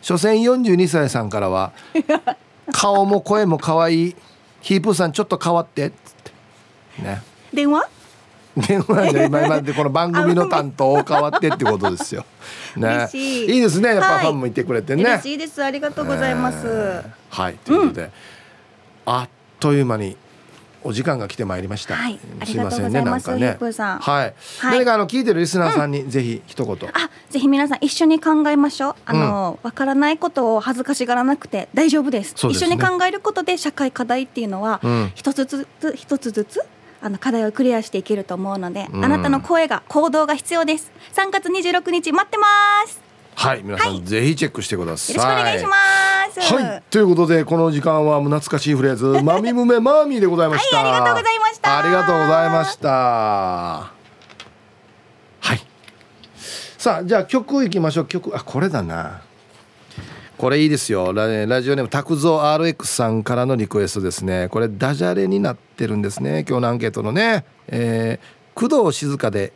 所詮42歳さんからは 顔も声も可愛いヒープーさんちょっと変わってってね。電話？電話で今までこの番組の担当を変わってってことですよ。ね、しい。いいですねやっぱはい。ファンもいてくれてね。嬉しいです。ありがとうございます、えー。はい。ということで、あっという間にお時間が来てまいりました。はいすいませんねありがとうございますなんかね。はい。はい。何かあの聞いてるリスナーさんにぜひ一言。あぜひ皆さん一緒に考えましょう。あのわ、からないことを恥ずかしがらなくて大丈夫です。そうですね。一緒に考えることで社会課題っていうのはうん。一つずつ一つずつあの課題をクリアしていけると思うので、うん。あなたの声が行動が必要です。3月26日待ってますはい皆さん、はいぜひチェックしてください。よろしくお願いしますはい、ということでこの時間は懐かしいフレーズ「マミムメマーミー」でございました。はいありがとうございましたありがとうございました。はい。さあじゃあ曲いきましょう曲あこれだな。これいいですよララジオネーム拓蔵 RX さんからのリクエストですねこれダジャレになってるんですね今日のアンケートのね、えー、工藤静香で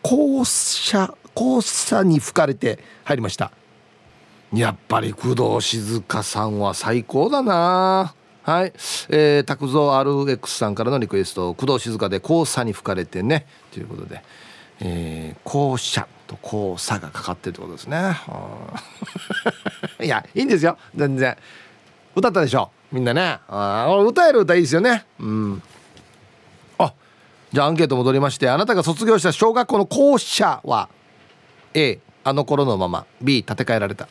校舎校舎に吹かれて入りました。やっぱり工藤静香さんは最高だな。はい、えー、拓蔵 RX さんからのリクエスト工藤静香で黄砂に吹かれてね。ということで、えー、校舎と黄砂がかかってるってことですね。いやいいんですよ。全然。歌ったでしょ。みんなね。あ歌える歌いいですよね。うん。あじゃあアンケート戻りましてあなたが卒業した小学校の校舎は A あの頃のまま B 建て替えられた。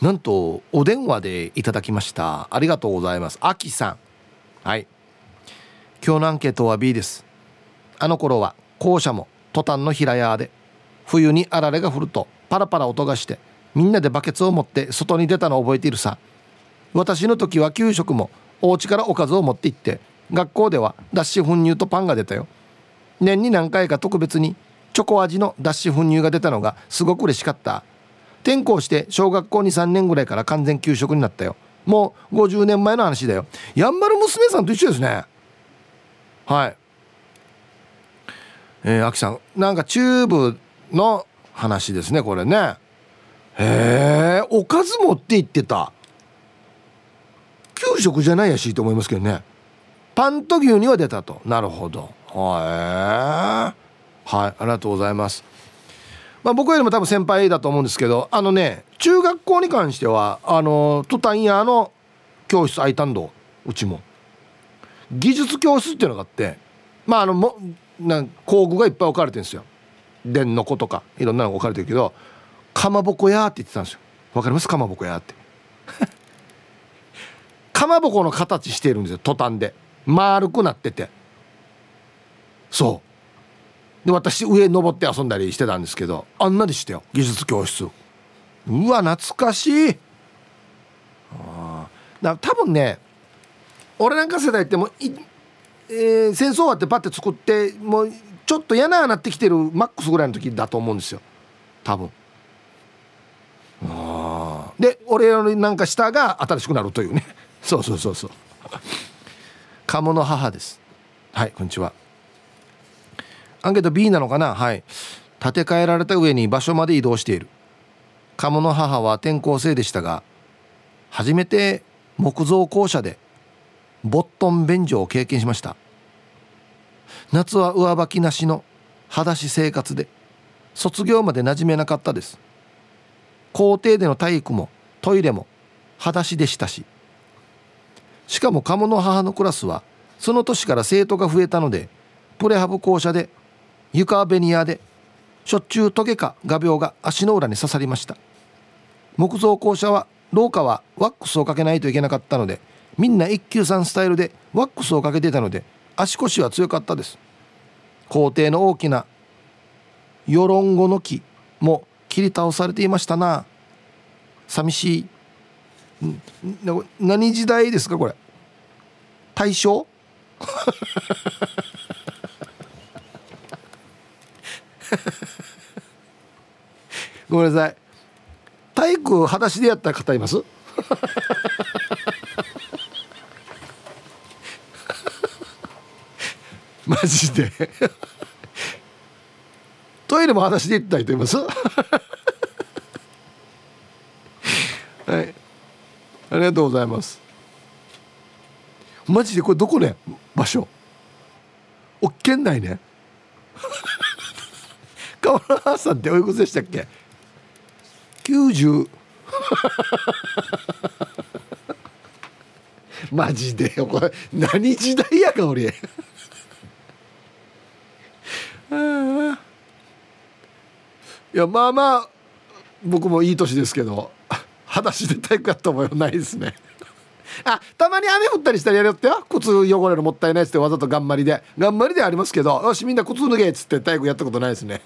なんとお電話でいただきました。ありがとうございます。あきさん。はい。今日のアンケートは B です。あの頃は校舎もトタンの平屋で冬にあられが降るとパラパラ音がしてみんなでバケツを持って外に出たのを覚えているさ。私の時は給食もお家からおかずを持って行って学校では脱脂粉乳とパンが出たよ。年に何回か特別にチョコ味の脱脂粉乳が出たのがすごく嬉しかった。転校して小学校23年ぐらいから完全給食になったよ。もう50年前の話だよ。やんばる娘さんと一緒ですね。はい。えー、あきさん。なんかチューブの話ですねこれね。へえおかず持って行ってた。給食じゃないやしと思いますけどね。パンと牛には出たと。なるほど。はいはいありがとうございます。まあ僕よりも多分先輩だと思うんですけどあのね中学校に関してはあのトタン屋の教室空いたんどうちも。技術教室っていうのがあってまああのもなん工具がいっぱい置かれてるんですよ。電の子とかいろんなのが置かれてるけどかまぼこ屋って言ってたんですよ。わかります？かまぼこ屋って。かまぼこの形してるんですよトタンで。丸くなってて。そう。で私上登って遊んだりしてたんですけどあんなでしたよ技術教室。うわ懐かしい。あー。だ多分ね俺なんか世代ってもうい、えー戦争終わってパッて作ってもうちょっと嫌ななってきてるマックスぐらいの時だと思うんですよ。多分。あー。で俺よりなんか下が新しくなるというね。そうそうそうそう。鴨の母です。はいこんにちは。アンケート B なのかなはい建て替えられた上に場所まで移動している鴨の母は転校生でしたが初めて木造校舎でボットン便所を経験しました夏は上履きなしの裸足生活で卒業まで馴染めなかったです校庭での体育もトイレも裸足でしたししかも鴨の母のクラスはその年から生徒が増えたのでプレハブ校舎で床ベニヤでしょっちゅうトゲか画鋲が足の裏に刺さりました。木造校舎は廊下はワックスをかけないといけなかったのでみんな一級さんスタイルでワックスをかけてたので足腰は強かったです。校庭の大きなヨロンゴの木も切り倒されていましたな。寂しい。何時代ですかこれ。大正？ごめんなさい。体育裸足でやった方います？マジで。トイレも裸足で行った人います？はい。ありがとうございます。マジでこれどこね？場所。お県内ね。河原さんっておいくつでしたっけ？90 マジで？よこれ何時代やか俺。いやまあまあ僕もいい年ですけど裸足で体育やった覚えはないですね。あたまに雨降ったりしたらやるよってよ。靴汚れるもったいないっつってわざと頑張りで。頑張りではありますけどよしみんな靴脱げっつって体育やったことないですね。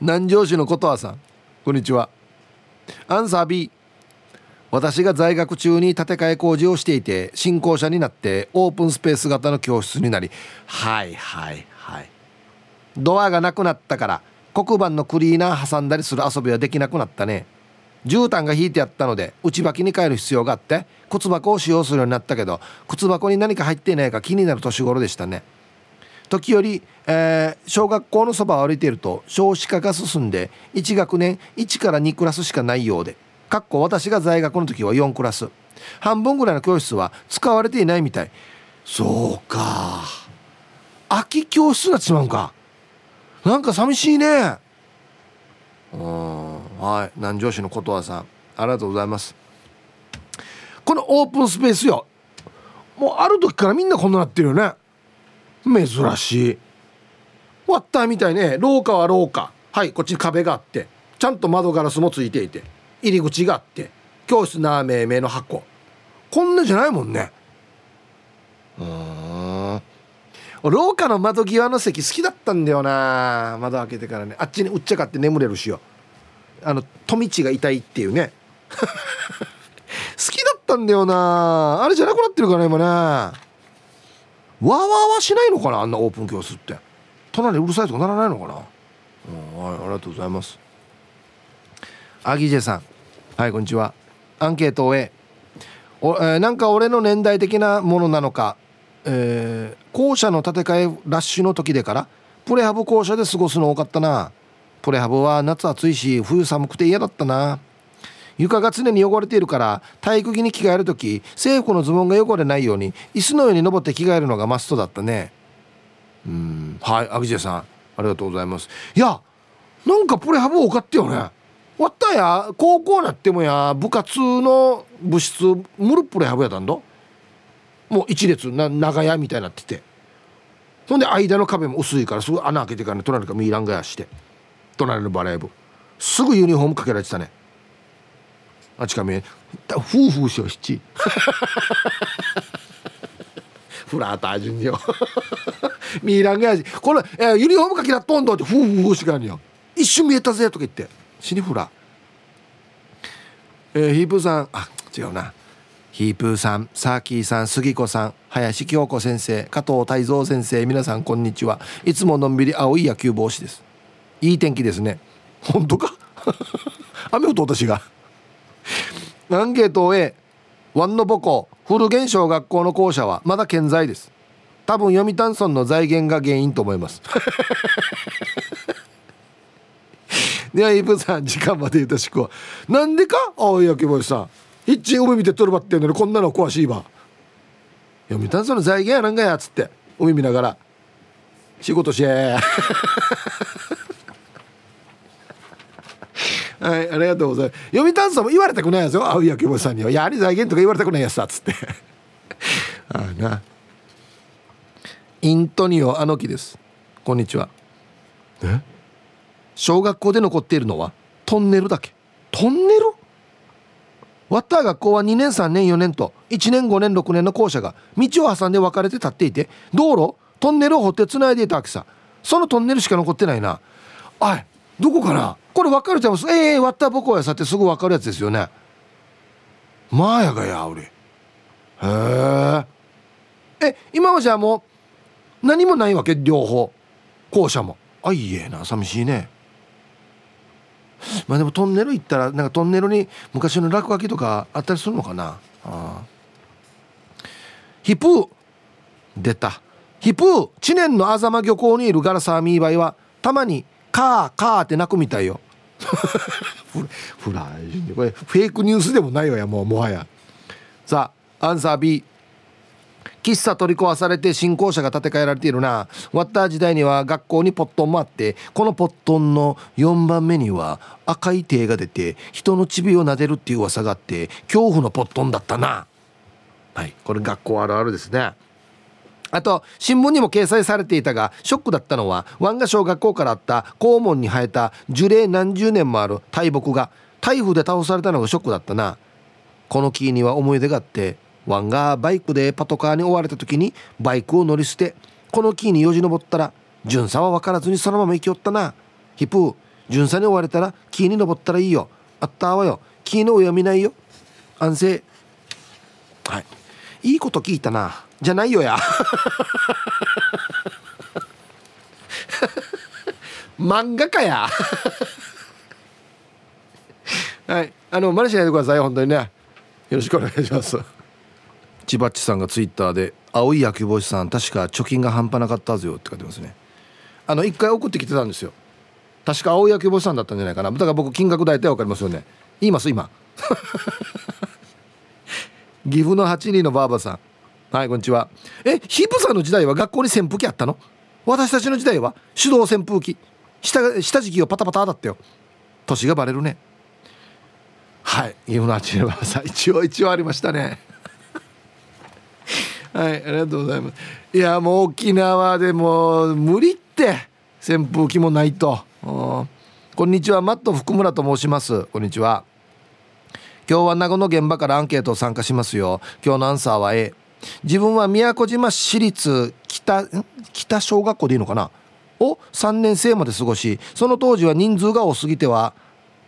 南城市の琴葉さん。こんにちは。アンサー B 私が在学中に建て替え工事をしていて新校舎になってオープンスペース型の教室になり。はいはいはい。ドアがなくなったから黒板のクリーナー挟んだりする遊びはできなくなったね。絨毯が引いてあったので内履きに帰る必要があって靴箱を使用するようになったけど靴箱に何か入っていないか気になる年頃でしたね。時折、えー、小学校のそばを歩いていると少子化が進んで1学年1から2クラスしかないようでかっこ私が在学の時は4クラス。半分ぐらいの教室は使われていないみたい。そうか。空き教室になってしまうか。なんか寂しいね。うんはい。南城市の琴葉さんありがとうございます。このオープンスペースよ。もうある時からみんなこんななってるよね。珍しい。割ったみたいね。廊下は廊下。はいこっちに壁があって。ちゃんと窓ガラスもついていて。入り口があって。教室なめめの箱。こんなじゃないもんね。うん。廊下の窓際の席好きだったんだよな。窓開けてからね。あっちにうっちゃかって眠れるしよ。あの富地が痛いっていうね。好きだったんだよな。あれじゃなくなってるから今ね。わーわーわしないのかなあんなオープン教室って。隣うるさいとかならないのかな。うんはいありがとうございます。アギジェさん。はいこんにちは。アンケートを終えお、えー、なんか俺の年代的なものなのか、えー、校舎の建て替えラッシュの時でからプレハブ校舎で過ごすの多かったな。プレハブは夏暑いし冬寒くて嫌だったな。床が常に汚れているから体育着に着替える時制服のズボンが汚れないように椅子の上に登って着替えるのがマストだったね。うん。はいアギジェさん。ありがとうございます。いやなんかプレハブ多かったよね。終わったや。高校なってもや部活の部室ムルプレハブやったんど。もう一列な長屋みたいになってて。ほんで間の壁も薄いからすぐ穴開けてからね隣からミーランガヤして隣のバレー部。すぐユニフォームかけられてたね。あちかめフーフーしよしち フラータージュンよ。ミーランガヤこれ、えー、ユニフォームかけらっとんどってフーフーしかんよ。一瞬見えたぜとか言って。死にフラえー、ヒープーさん。あ違うな。ヒープーさんサーキーさん杉子さん林京子先生加藤泰造先生皆さんこんにちは。いつものんびり青い野球帽子です。いい天気ですね。本当か？雨降った私が。アンケートを終えワンの母校古現小学校の校舎はまだ健在です。多分読谷村の財源が原因と思います。ではイブさん時間までよろしく。なんでか？青い焼き星さん。一海見てとるばってんのにこんなの詳しいば読谷村の財源やなんかやっつって海見ながら。仕事しえはいありがとうございます。読谷村も言われたくないですよ。青い焼き星さんには。やはり財源とか言われたくないやつだっつって。ああな。イントニオアノキです。こんにちは。え？小学校で残っているのはトンネルだけ。トンネル？ワッター学校は2年3年4年と1年5年6年の校舎が道を挟んで分かれて立っていて道路トンネルを掘ってつないでいたわけさ。そのトンネルしか残ってないな。あいどこかなこれ分かるちゃいます？ええー、ワッター母校やさってすぐ分かるやつですよね。まあやがや俺。へえ。え今はじゃあもう何もないわけ？両方。校舎も。あいいえな寂しいね。まあでもトンネル行ったらなんかトンネルに昔の落書きとかあったりするのかな？あ。ヒプー。出た。ヒプー。知念のあざま漁港にいるガラサーミーバイはたまにカーカーって鳴くみたいよ。フライこれフェイクニュースでもないわやもうもはや。さあアンサー B 喫茶取り壊されて新校舎が建て替えられているな。ワッター時代には学校にポットンもあってこのポットンの4番目には赤い手が出て人のチビを撫でるっていう噂があって恐怖のポットンだったな。はいこれ学校あるあるですね。あと新聞にも掲載されていたがショックだったのは湾岸小学校からあった校門に生えた樹齢何十年もある大木が台風で倒されたのがショックだったな。この木には思い出があってワンがバイクでパトカーに追われた時にバイクを乗り捨てこの木によじ登ったら巡査は分からずにそのまま生きよったな。ヒプー巡査に追われたら木に登ったらいいよ。あったわよ。木の上を見ないよ。安静。はい。いいこと聞いたな。じゃないよや。漫画かや。はい。あの真似しないでください本当にね。よろしくお願いします。千葉っちさんがツイッターで「青い野球帽子さん確か貯金が半端なかったはずよ」って書いてますね。あの一回送ってきてたんですよ。確か青い野球帽子さんだったんじゃないかな。だから僕金額大体わかりますよね。言います今。岐阜の8人のばあばさん。はいこんにちは。えヒップさんの時代は学校に扇風機あったの？私たちの時代は手動扇風機。下下敷きをパタパタだったよ。年がバレるね。はい岐阜の8人のばあばさ一応一応ありましたね。はいありがとうございます。いやもう沖縄でも無理って扇風機もないと。こんにちはマット福村と申します。こんにちは。今日は名護の現場からアンケートを参加しますよ。今日のアンサーは A 自分は宮古島市立北北小学校でいいのかな？を3年生まで過ごしその当時は人数が多すぎては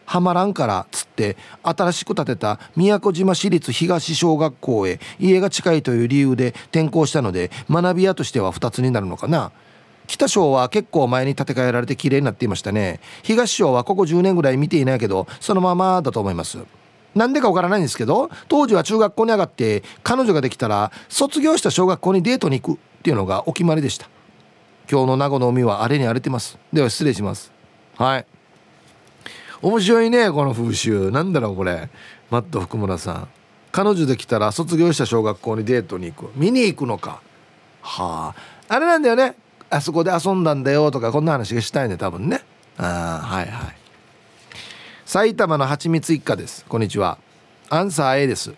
はまらんからつって新しく建てた宮古島市立東小学校へ家が近いという理由で転校したので学び屋としては2つになるのかな？北小は結構前に建て替えられて綺麗になっていましたね。東小はここ10年ぐらい見ていないけどそのままだと思います。なんでかわからないんですけど当時は中学校に上がって彼女ができたら卒業した小学校にデートに行くっていうのがお決まりでした。今日の名護の海は荒れに荒れてます。では失礼します。はい。面白いねこの風習。なんだろうこれ。マット福村さん。彼女できたら卒業した小学校にデートに行く。見に行くのか。はあ。あれなんだよね。あそこで遊んだんだよとかこんな話がしたいね多分ね。あはいはい。埼玉のはちみつ一家です。こんにちは。アンサー A です。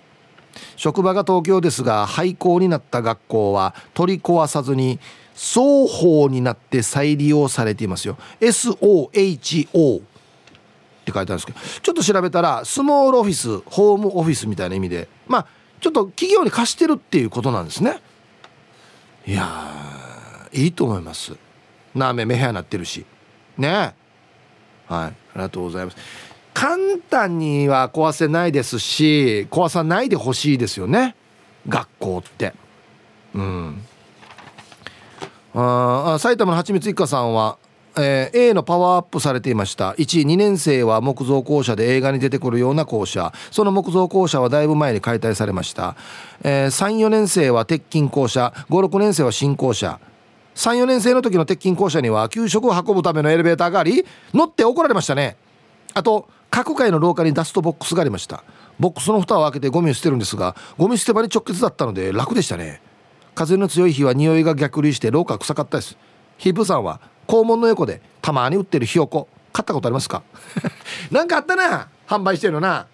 職場が東京ですが廃校になった学校は取り壊さずに双方になって再利用されていますよ。SOHO って書いてあるんですけどちょっと調べたらスモールオフィスホームオフィスみたいな意味でまあちょっと企業に貸してるっていうことなんですね。いやいいと思います。ラーメン目部屋なってるし。ね。はい。ありがとうございます。簡単には壊せないですし壊さないでほしいですよね。学校って。うん。あ埼玉のはちみつ一家さんはえー、A のパワーアップされていました。12年生は木造校舎で映画に出てくるような校舎。その木造校舎はだいぶ前に解体されました、えー、34年生は鉄筋校舎。56年生は新校舎。34年生の時の鉄筋校舎には給食を運ぶためのエレベーターがあり乗って怒られましたね。あと各階の廊下にダストボックスがありました。ボックスの蓋を開けてゴミを捨てるんですがゴミ捨て場に直結だったので楽でしたね。風の強い日は匂いが逆流して廊下臭かったです。ヒープさんは校門の横でたまに売ってるひよこ買ったことありますか？なんかあったな！販売してるのな！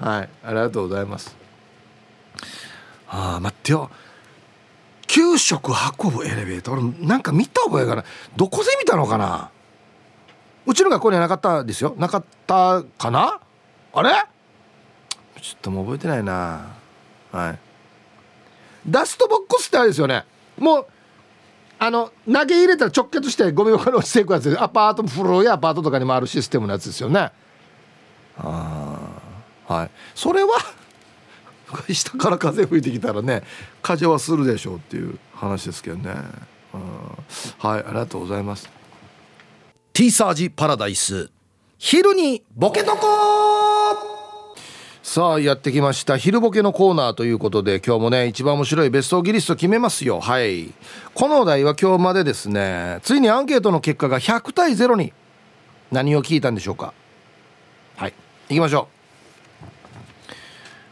はいありがとうございます。ああ待ってよ。給食運ぶエレベーター？俺なんか見た覚えがない。どこで見たのかな？うちの学校にはなかったですよ。なかったかな？あれ？ちょっともう覚えてないな。はい。ダストボックスってあれですよね。もうあの投げ入れたら直結してゴミ箱に落ちていくやつアパート古いアパートとかにもあるシステムのやつですよね。ああはい。それは 下から風吹いてきたらね風はするでしょうっていう話ですけどね。うん。はいありがとうございます。ティーサージパラダイス。昼にボケとこさあやってきました。昼ボケのコーナーということで今日もね一番面白いベストギリスト決めますよ。はい。このお題は今日までですね。ついにアンケートの結果が100対0に。何を聞いたんでしょうか。はい。行きましょ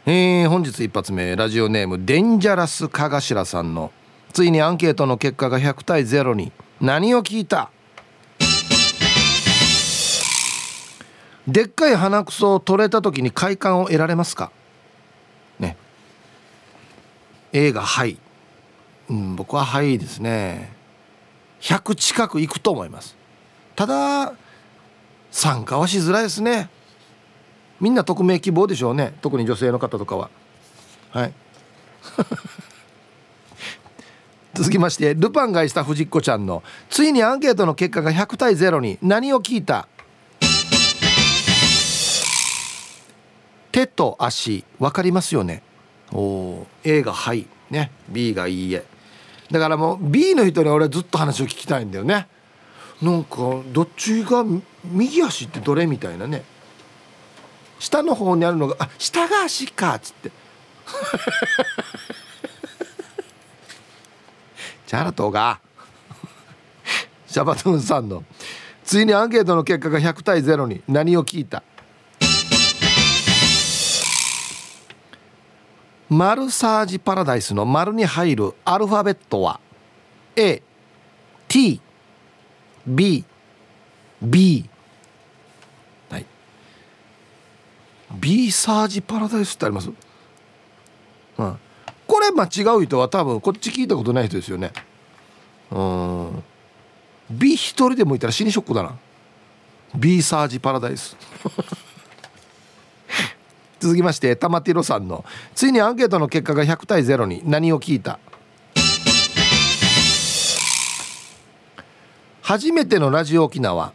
う。えー、本日一発目。ラジオネームデンジャラスかがしらさんの。ついにアンケートの結果が100対0に。何を聞いた？でっかい鼻くそを取れた時に快感を得られますか？ね。A がはい、うん、僕ははいですね。100近くいくと思います。ただ参加はしづらいですね。みんな匿名希望でしょうね。特に女性の方とかは。はい。続きましてルパンがいした藤子ちゃんのついにアンケートの結果が100対0に何を聞いた？手と足分かりますよね？お A がはいね B がいいえ。だからもう B の人に俺はずっと話を聞きたいんだよね。なんかどっちが右足ってどれみたいなね。下の方にあるのがあ下が足かっつって。チャラトがシャバトゥンさんのついにアンケートの結果が100対0に何を聞いた？マルサージパラダイスの丸に入るアルファベットは A T B B. はい。B サージパラダイスってあります？うん、これ間違う人は多分こっち聞いたことない人ですよね。うん。B 一人でもいたら死にショックだな。B サージパラダイス。続きまして玉ティロさんのついにアンケートの結果が100対0に何を聞いた？初めてのラジオ沖縄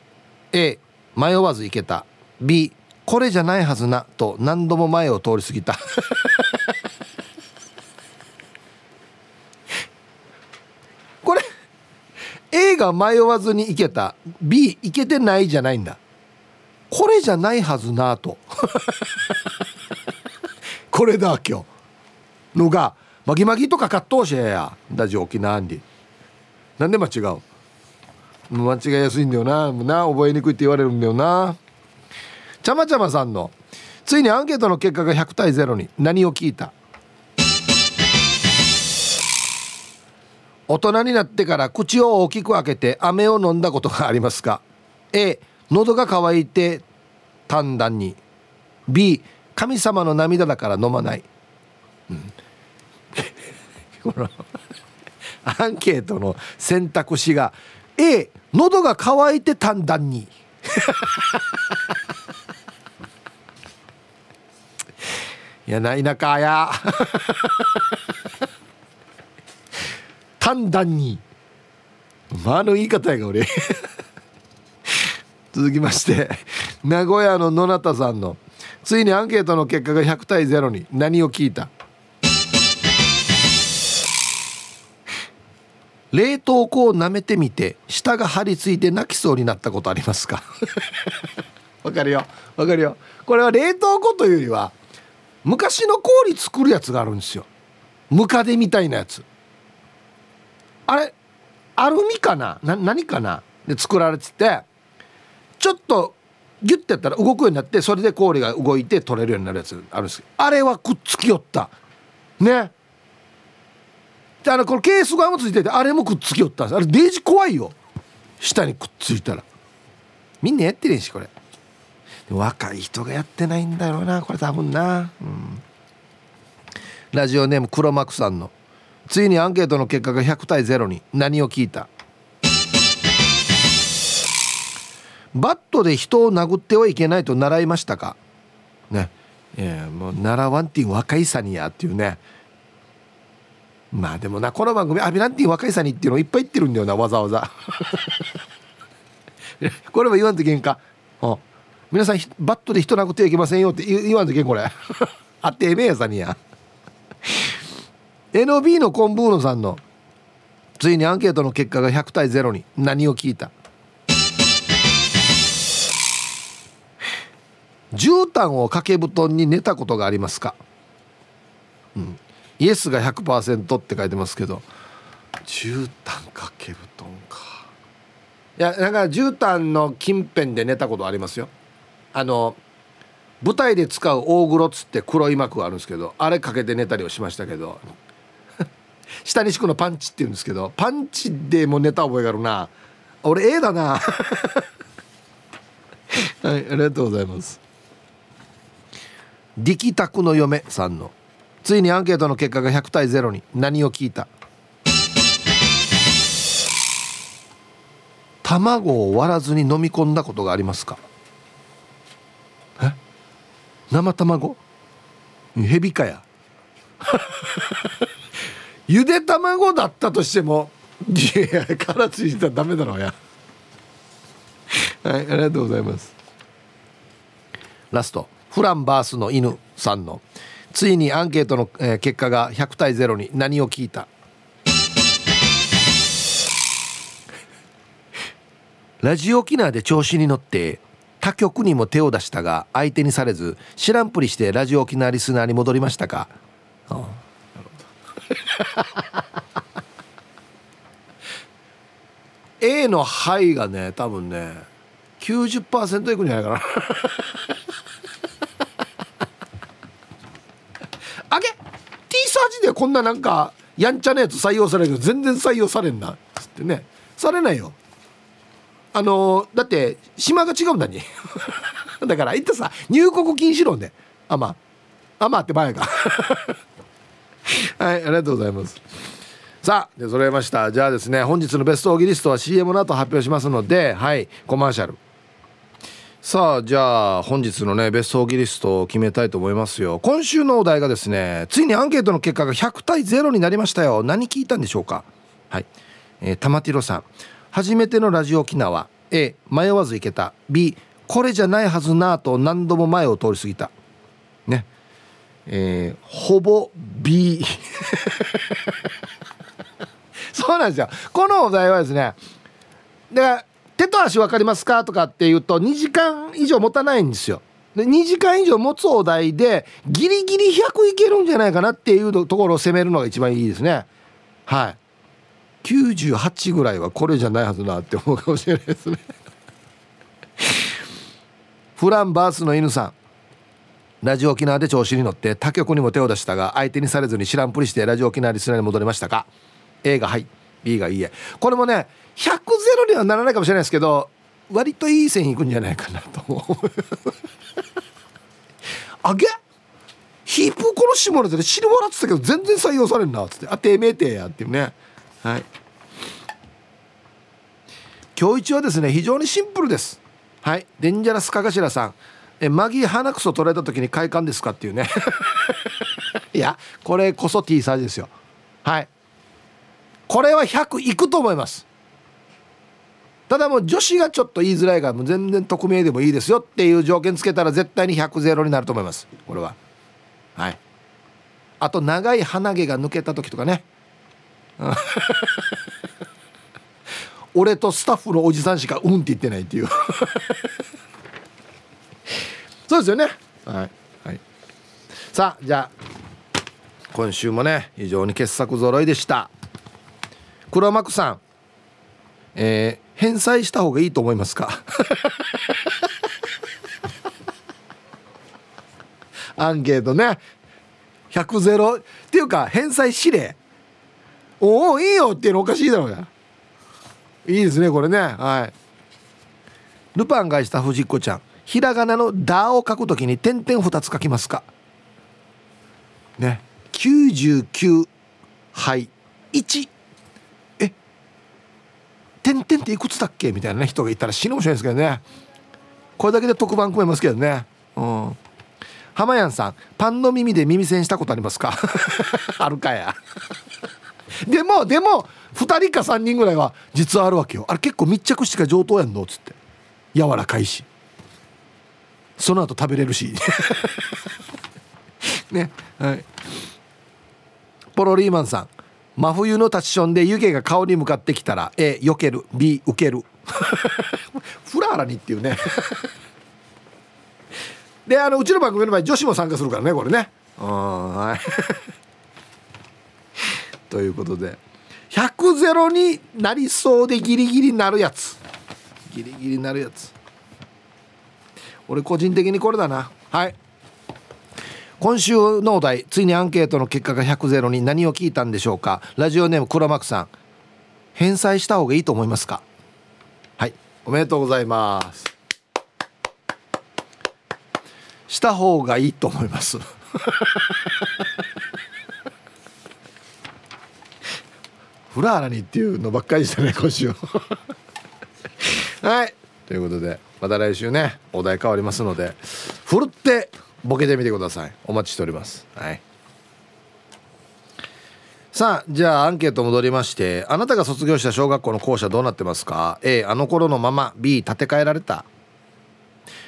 A 迷わず行けた。B これじゃないはずなと何度も前を通り過ぎた。これ A が迷わずに行けた。B 行けてないじゃないんだ。これじゃないはずなと。これだ今日のがマギマギとか葛藤しやだじ沖縄に。なんで間違う？間違いやすいんだよな。な覚えにくいって言われるんだよな。ちゃまちゃまさんのついにアンケートの結果が100対0に何を聞いた？大人になってから口を大きく開けて飴を飲んだことがありますか？A 喉が渇いて短弾に。B 神様の涙だから飲まない、うん、この アンケートの選択肢が A 喉が渇いて短弾に。いやないなかや。短弾に。まあの言い方やが俺。続きまして名古屋の野中さんの。ついにアンケートの結果が100対0に。何を聞いた？冷凍庫を舐めてみて舌が張り付いて泣きそうになったことありますか？わかるよ。わかるよ。これは冷凍庫というよりは昔の氷作るやつがあるんですよ。ムカデみたいなやつ。あれアルミかな？な何かな？で作られててちょっとギュッてやったら動くようになってそれで氷が動いて取れるようになるやつあるんです。けどあれはくっつきよった。ね。であのこのケース側もついててあれもくっつきよったんです。あれデージ怖いよ。下にくっついたら。みんなやってねえしこれ。若い人がやってないんだろうなこれ多分な、うん、ラジオネーム黒幕さんの。ついにアンケートの結果が100対0に。何を聞いた？バットで人を殴ってはいけないと習いましたか？ね。えもう習わんていう若いさにやっていうね。まあでもなこの番組アビランティン若いさにっていうのいっぱい言ってるんだよなわざわざ。これも言わんとけんか？皆さんバットで人殴ってはいけませんよって言わんとけんこれ。あってえめえやさにや。NB のコンブーノさんのついにアンケートの結果が100対0に何を聞いた？絨毯を掛け布団に寝たことがありますか、うん、イエスが100%って書いてますけど。絨毯掛け布団か。いやなんか絨毯の近辺で寝たことありますよ。あの舞台で使う大黒っつって黒い幕があるんですけどあれかけて寝たりをしましたけど。下に敷くのパンチって言うんですけどパンチでも寝た覚えがあるな。俺 A だな。はいありがとうございます力宅の嫁さんの。ついにアンケートの結果が100対0に。何を聞いた？卵を割らずに飲み込んだことがありますか？え？生卵？ヘビかや？ゆで卵だったとしてもいや殻ついたらダメだろうや。はいありがとうございます。ラスト。フランバースの犬さんのついにアンケートの、えー、結果が100対0に何を聞いた？ラジオ沖縄で調子に乗って他局にも手を出したが相手にされず知らんぷりしてラジオ沖縄リスナーに戻りましたか、A の「はい」がね多分ね90%いくんじゃないかなあげ T サージでこんななんかやんちゃなやつ採用されるけど全然採用されんなつってね。されないよ。あのだって島が違うんだに。だから言ったさ入国禁止論で。あまあまあって前が はいありがとうございます。さあで揃えました。じゃあですね本日のベストオーギリストは CM の後発表しますのではいコマーシャル。さあじゃあ本日のねベストオギリストを決めたいと思いますよ。今週のお題がですねついにアンケートの結果が100対0になりましたよ。何聞いたんでしょうか？はい、えー、玉ティロさん。初めてのラジオ沖縄。A 迷わず行けた。B これじゃないはずなと何度も前を通り過ぎた。ね。えー、ほぼ B そうなんですよ。このお題はですねだから手と足分かりますかとかっていうと2時間以上持たないんですよ。で2時間以上持つお題でギリギリ100いけるんじゃないかなっていうところを攻めるのが一番いいですね。はい。98ぐらいはこれじゃないはずなって思うかもしれないですね。フランバースの犬さん。ラジオ沖縄で調子に乗って他局にも手を出したが相手にされずに知らんぷりしてラジオ沖縄リスナーに戻りましたか？A がはい。B がいいえ。これもね100ゼロにはならないかもしれないですけど割といい線いくんじゃないかなと。思 うあげ？ヒープ殺しもらって死ぬ笑ってたけど全然採用されんなっつって。あてめえてやっていうね。はい。今日一はですね非常にシンプルです。はい。デンジャラスかがしらさん。えマギー鼻くそ取られた時に快感ですかっていうね。いやこれこそ T サージですよ。はい。これは100いくと思います。ただもう女子がちょっと言いづらいからもう全然匿名でもいいですよっていう条件つけたら絶対に100ゼロになると思います。これは。はい。あと長い鼻毛が抜けた時とかね。俺とスタッフのおじさんしかうんって言ってないっていう。そうですよね。はい、はい、さあじゃあ今週もね非常に傑作揃いでした。黒幕さん。えー、返済した方がいいと思いますか？アンケートね。100ゼロ。っていうか返済指令。おおいいよっていうのおかしいだろうがいいですねこれね。はい。ルパンがした藤子ちゃん。ひらがなの「だ」を書くときに点々2つ書きますか？ね。99はい。1点々っていくつだっけ？みたいな、ね、人がいたら死ぬかもしれないですけどね。これだけで特番組めますけどね。うん。浜やんさんパンの耳で耳栓したことありますか？あるかや。でもでも2人か3人ぐらいは実はあるわけよ。あれ結構密着してから上等やんの？っつって。柔らかいし。その後食べれるし。ね。はい。ポロリーマンさん。真冬のタッションで湯気が顔に向かってきたら A 避ける。B 受ける。フラーラにっていうね。であのうちの番組の場合女子も参加するからねこれね。はい。ということで。100ゼロになりそうでギリギリなるやつ。ギリギリなるやつ。俺個人的にこれだな。はい。今週のお題ついにアンケートの結果が100ゼロに何を聞いたんでしょうか？ラジオネーム黒幕さん。返済した方がいいと思いますか？はい。おめでとうございます。した方がいいと思います。フラーラにっていうのばっかりでしたね今週。はい。ということでまた来週ねお題変わりますのでふるってボケてみてください。お待ちしております。はい。さあじゃあアンケート戻りましてあなたが卒業した小学校の校舎どうなってますか？A あの頃のまま。B 建て替えられた。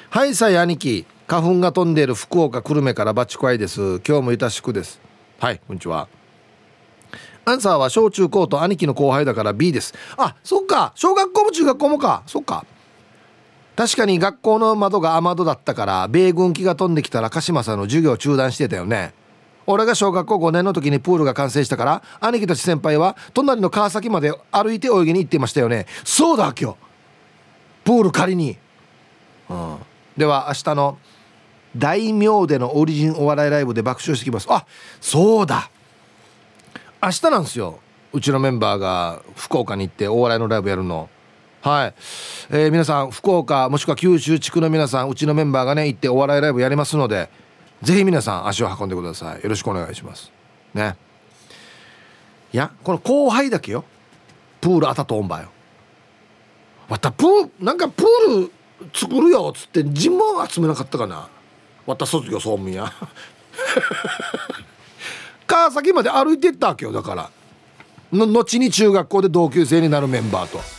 はいさい兄貴花粉が飛んでいる福岡久留米からバチコアイです。今日もいたしくです。はいこんにちは。アンサーは小中高と兄貴の後輩だから B です。あそっか。小学校も中学校もか。そっか。確かに学校の窓が雨戸だったから米軍機が飛んできたら鹿島さんの授業中断してたよね。俺が小学校5年の時にプールが完成したから兄貴たち先輩は隣の川崎まで歩いて泳ぎに行っていましたよね。そうだ今日。プール借りに、うん、では明日の大名でのオリジンお笑いライブで爆笑してきます。あそうだ。明日なんですよ。うちのメンバーが福岡に行ってお笑いのライブやるの。はい、えー、皆さん福岡もしくは九州地区の皆さんうちのメンバーがね行ってお笑いライブやりますのでぜひ皆さん足を運んでください。よろしくお願いします。ね。いやこの後輩だけよ。プールあたとおんばよ。またプーなんかプール作るよっつって人も集めなかったかな。また卒業総務や。川崎まで歩いてったわけよだから。の後に中学校で同級生になるメンバーと。